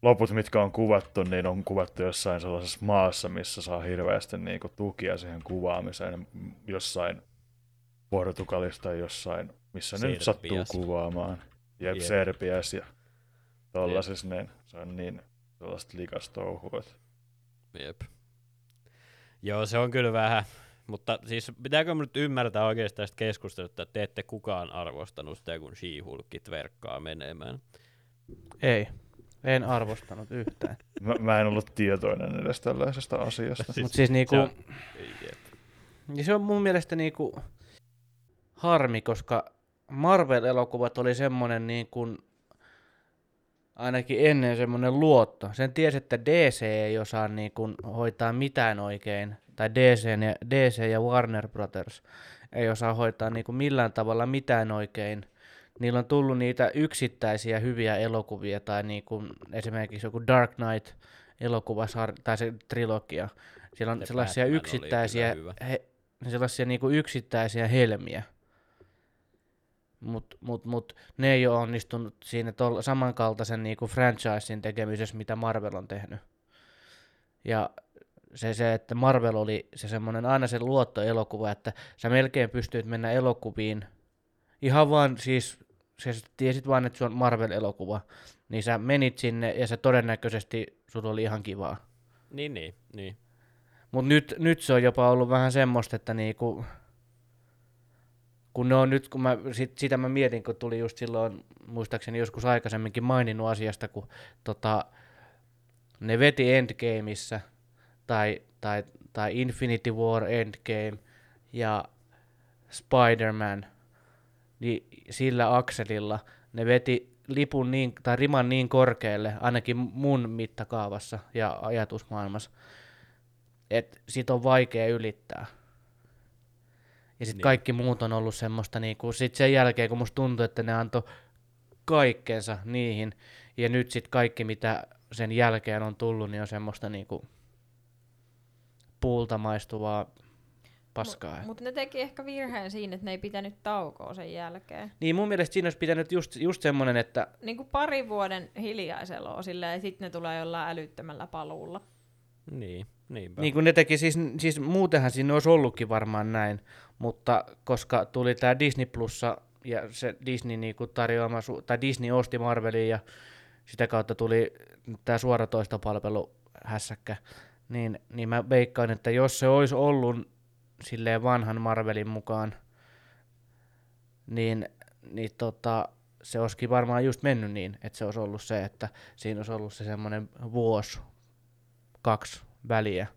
loput, mitkä on kuvattu, niin on kuvattu jossain sellaisessa maassa, missä saa hirveästi niinku tukia siihen kuvaamiseen. Jossain Portugalista tai jossain, missä ne nyt sattuu kuvaamaan. Jep, Jep. Serbias ja tollasissa, niin se on niin sellaista likastouhua. Jep. Joo, se on kyllä vähän. Mutta siis pitääkö nyt ymmärtää oikeasti tästä keskustelusta, että te ette kukaan arvostanut sitä, kun She-Hulkit verkkaa menemään. Ei. En arvostanut yhtään. Mä, mä en ollut tietoinen edes tällaisesta asiasta. Siis Mutta siis niinku, se on- ja se on mun mielestä niinku harmi, koska Marvel-elokuvat oli semmonen niin kuin ainakin ennen semmonen luotto. Sen tiesi, että DC ei osaa niin kuin hoitaa mitään oikein, tai DC ja, DC ja Warner Brothers ei osaa hoitaa niin kuin millään tavalla mitään oikein. Niillä on tullut niitä yksittäisiä hyviä elokuvia, tai niin kuin esimerkiksi joku Dark Knight elokuvasar- tai se trilogia. Siellä on Se sellaisia Batman yksittäisiä, he, sellaisia niinku yksittäisiä helmiä. Mut, mut, mut ne ei ole onnistunut siinä tol- samankaltaisen niinku franchisein tekemisessä, mitä Marvel on tehnyt. Ja se, se, että Marvel oli se semmoinen aina se luottoelokuva, että sä melkein pystyit mennä elokuviin ihan vaan siis, sä tiesit vaan, että se on Marvel-elokuva, niin sä menit sinne ja se todennäköisesti sulla oli ihan kivaa. Niin, niin, niin. Mutta nyt, nyt se on jopa ollut vähän semmoista, että niinku, kun ne on nyt, kun mä, sit, sitä mä mietin, kun tuli just silloin, muistaakseni joskus aikaisemminkin maininnut asiasta, kun tota, ne veti Endgameissa, tai, tai, tai Infinity War Endgame, ja Spider-Man, niin sillä akselilla ne veti lipun niin, tai riman niin korkealle, ainakin mun mittakaavassa ja ajatusmaailmassa, että sit on vaikea ylittää. Ja sitten Niin. niin. kaikki muut on ollut semmoista, niinku, sit sen jälkeen kun musta tuntui, että ne antoi kaikkensa niihin, ja nyt sitten kaikki mitä sen jälkeen on tullut, niin on semmoista niinku puulta maistuvaa paskaa. Mut, Mutta ne teki ehkä virheen siinä, että ne ei pitänyt taukoa sen jälkeen. niin mun mielestä siinä olisi pitänyt just, just semmonen, että Niin kuin pari vuoden hiljaiseloa silleen, ja sitten ne tulee jollain älyttömällä paluulla. Niin, niinpä. Niin kuin ne teki, siis, siis muutenhan siinä olisi ollutkin varmaan näin, mutta koska tuli tämä Disney Plussa ja se Disney niinku tarjoama, su- tai Disney osti Marvelin ja sitä kautta tuli tämä suoratoistopalvelu hässäkkä, niin, niin mä veikkaan, että jos se olisi ollut silleen vanhan Marvelin mukaan, niin, niin tota, se olisikin varmaan just mennyt niin, että se olisi ollut se, että siinä olisi ollut se semmoinen vuosi, kaksi väliä.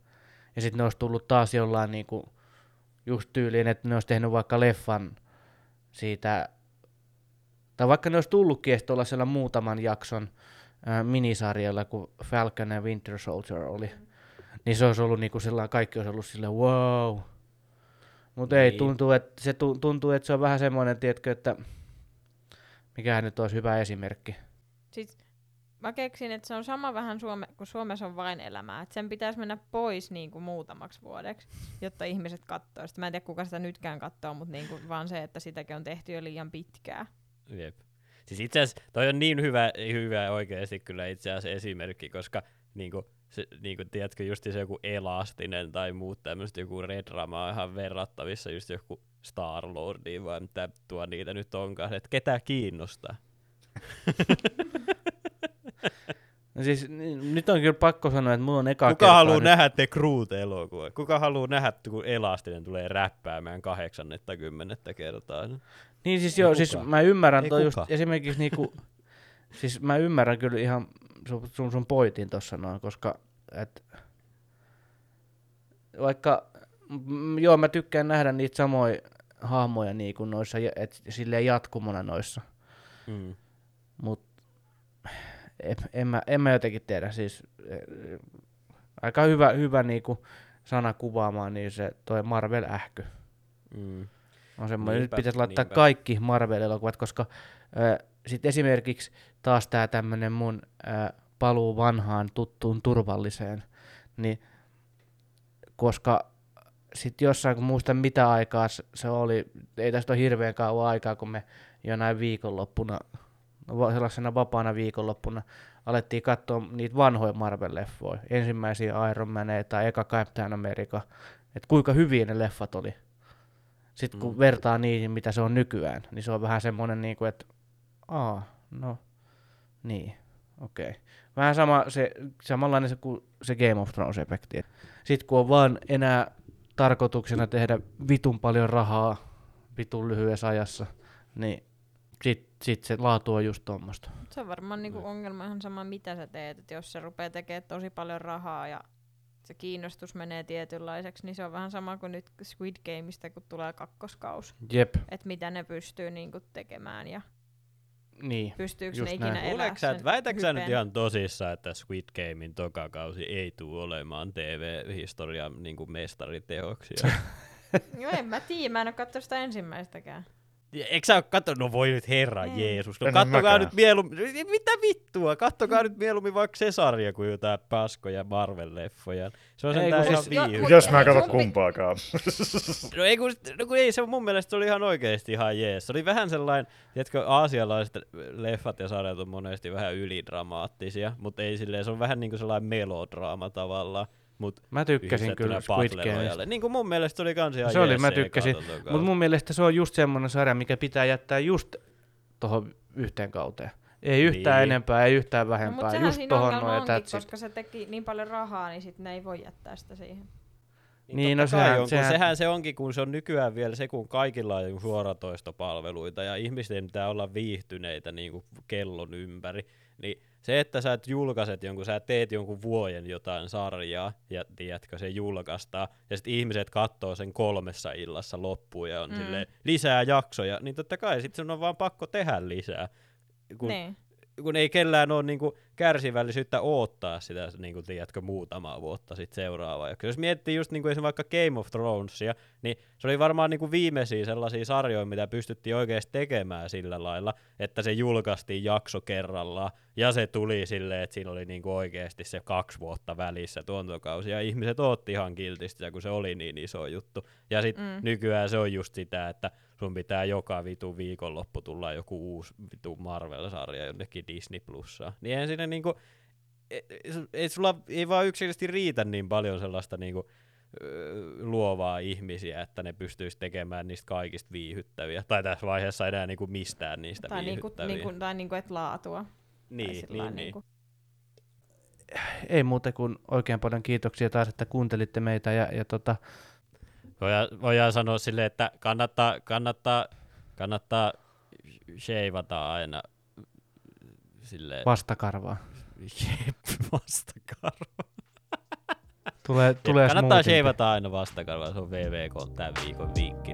Ja sitten ne olisi tullut taas jollain niinku, just tyyliin, että ne olisi tehnyt vaikka leffan siitä, tai vaikka ne olisi tullutkin tuollaisella muutaman jakson ää, minisarjalla, kun Falcon ja Winter Soldier oli. Niin se olisi ollut niinku sellainen, kaikki olisi ollut silleen wow. Mutta ei, Niin. tuntuu, että se tu- tuntuu, että se on vähän semmoinen, tiedätkö, että mikähän nyt olisi hyvä esimerkki. Siis mä keksin, että se on sama vähän Suome, kun Suomessa on vain elämää. Että sen pitäisi mennä pois niin kuin muutamaksi vuodeksi, jotta ihmiset katsoo. Sitten mä en tiedä, kuka sitä nytkään katsoo, mutta niin kuin vaan se, että sitäkin on tehty jo liian pitkään. Jep. Siis itse asiassa toi on niin hyvä, hyvä oikeasti kyllä itse asiassa esimerkki, koska niinku, se, niinku, tiedätkö, just se joku elastinen tai muut tämmöistä joku redrama on ihan verrattavissa just joku Star-Lordiin vai mitä tuo niitä nyt onkaan, että ketä kiinnostaa. No siis n- nyt on kyllä pakko sanoa, että mulla on eka Kuka haluaa nyt- nähdä The Groot-elokuva? Kuka haluaa nähdä, kun elastinen tulee räppäämään kahdeksannetta kymmenettä kertaa? Niin siis Ei joo, siis mä ymmärrän Ei toi just kukaan. esimerkiksi niinku, siis mä ymmärrän kyllä ihan sun, sun, sun pointin tossa noin, koska et, vaikka, joo mä tykkään nähdä niitä samoja hahmoja niinku noissa, ja- et, silleen jatkumona noissa, Mm. mut en, en, mä, en mä jotenkin tiedä, siis eh, aika hyvä, hyvä niinku sana kuvaamaan, niin se toi Marvel-ähky. Mm. On semmoinen, nyt Niinpä, pitäisi laittaa niinpä. kaikki Marvel-elokuvat, koska sitten esimerkiksi taas tämä tämmöinen mun ö, paluu vanhaan tuttuun turvalliseen, niin koska sitten jossain, kun muistan mitä aikaa se oli, ei tästä ole hirveän kauan aikaa, kun me jonain viikonloppuna, va- sellaisena vapaana viikonloppuna, alettiin katsoa niitä vanhoja Marvel-leffoja, ensimmäisiä Iron Maneja tai eka Captain America, että kuinka hyviä ne leffat oli. Sitten kun Mm. vertaa niihin, mitä se on nykyään, niin se on vähän semmoinen, niin kuin, että aa, no, niin, okei. Okay. Vähän sama, se, samanlainen se kuin se Game of Thrones-efekti. Sitten kun on vaan enää tarkoituksena tehdä vitun paljon rahaa vitun lyhyessä ajassa, niin sit, sit se laatu on just tuommoista. Se on varmaan niinku Mm. ongelma ihan sama, mitä sä teet. Et jos se rupeaa tekemään tosi paljon rahaa ja se kiinnostus menee tietynlaiseksi, niin se on vähän sama kuin nyt Squid Gameista, kun tulee kakkoskaus. Jep, Että mitä ne pystyy niinku tekemään ja niin. pystyykö Just ne ikinä näin. elää sä, että sen väitätkö sä nyt ihan tosissaan, että Squid Gamein toka kausi ei tule olemaan TV-historian niin kuin mestariteoksia? Joo, en mä tiedä, mä en oo katsonut sitä ensimmäistäkään. Eikö sä oo katsonut? No voi nyt herra Ei. Jeesus. No En kattokaa nyt mieluummin. Mitä vittua? Kattokaa nyt mieluummin vaikka se sarja kuin jotain paskoja Marvel-leffoja. Se on sentään kun ihan siis- mut- Jos mä katso pi- kumpaakaan. No ei, kun, no kun ei, se mun mielestä se oli ihan oikeesti ihan jees. Se oli vähän sellainen, tiedätkö, aasialaiset leffat ja sarjat on monesti vähän ylidramaattisia, mutta ei silleen, se on vähän niinku sellainen melodraama tavallaan. Mut Mä tykkäsin kyllä Squid Gameista. Niin kuin mun mielestä oli kans ihan Se oli, mä tykkäsin. Mutta mun mielestä se on just semmoinen sarja, mikä pitää jättää just tohon yhteen kauteen. Ei yhtään Niin. enempää, ei yhtään No, vähempää. sehän just siinä tohon noin ja koska se teki niin paljon rahaa, niin sit ne ei voi jättää sitä siihen. Niin, totta no sehän- on, sehän- kun sehän se onkin, kun se on nykyään vielä se, kun kaikilla on suoratoistopalveluita ja ihmisten pitää olla viihtyneitä niin kuin kellon ympäri, niin se, että sä et julkaiset jonkun, sä teet jonkun vuoden jotain sarjaa ja tiedätkö, se julkaistaan ja sitten ihmiset katsoo sen kolmessa illassa loppuun ja on Mm. silleen, lisää jaksoja, niin totta kai sitten sun on vaan pakko tehdä lisää. Kun Niin. Kun ei kellään ole niinku kärsivällisyyttä odottaa sitä, niinku, tiedätkö, muutamaa vuotta sitten seuraavaa. Ja jos miettii just niinku esimerkiksi vaikka Game of Thronesia, niin se oli varmaan niinku viimeisiä sellaisia sarjoja, mitä pystyttiin oikeasti tekemään sillä lailla, että se julkaistiin jakso kerrallaan, ja se tuli silleen, että siinä oli niinku oikeasti se kaksi vuotta välissä tuontokausi, ja ihmiset ootti ihan kiltisti kun se oli niin iso juttu. Ja sitten mm. nykyään se on just sitä, että sun pitää joka vitu viikonloppu tulla joku uusi vitu Marvel-sarja jonnekin Disney Plussaan. Niin eihän siinä niinku, ei, ei sulla ei vaan yksinkertaisesti riitä niin paljon sellaista niinku, luovaa ihmisiä, että ne pystyisi tekemään niistä kaikista viihyttäviä. Tai tässä vaiheessa enää niinku mistään niistä Tai, niinku, viihyttäviä. niinku, tai niinku, et laatua. Niin, niin, niin. niinku. Ei muuta kuin oikein paljon kiitoksia taas, että kuuntelitte meitä ja, ja tota, Voidaan, voidaan sanoa silleen, että kannattaa, kannattaa, kannattaa sheivata aina silleen vastakarvaa. Jep, vastakarva. Tulee, Jep, tulee kannattaa sheivata aina vastakarvaa, se on VVK tämän viikon vinkki.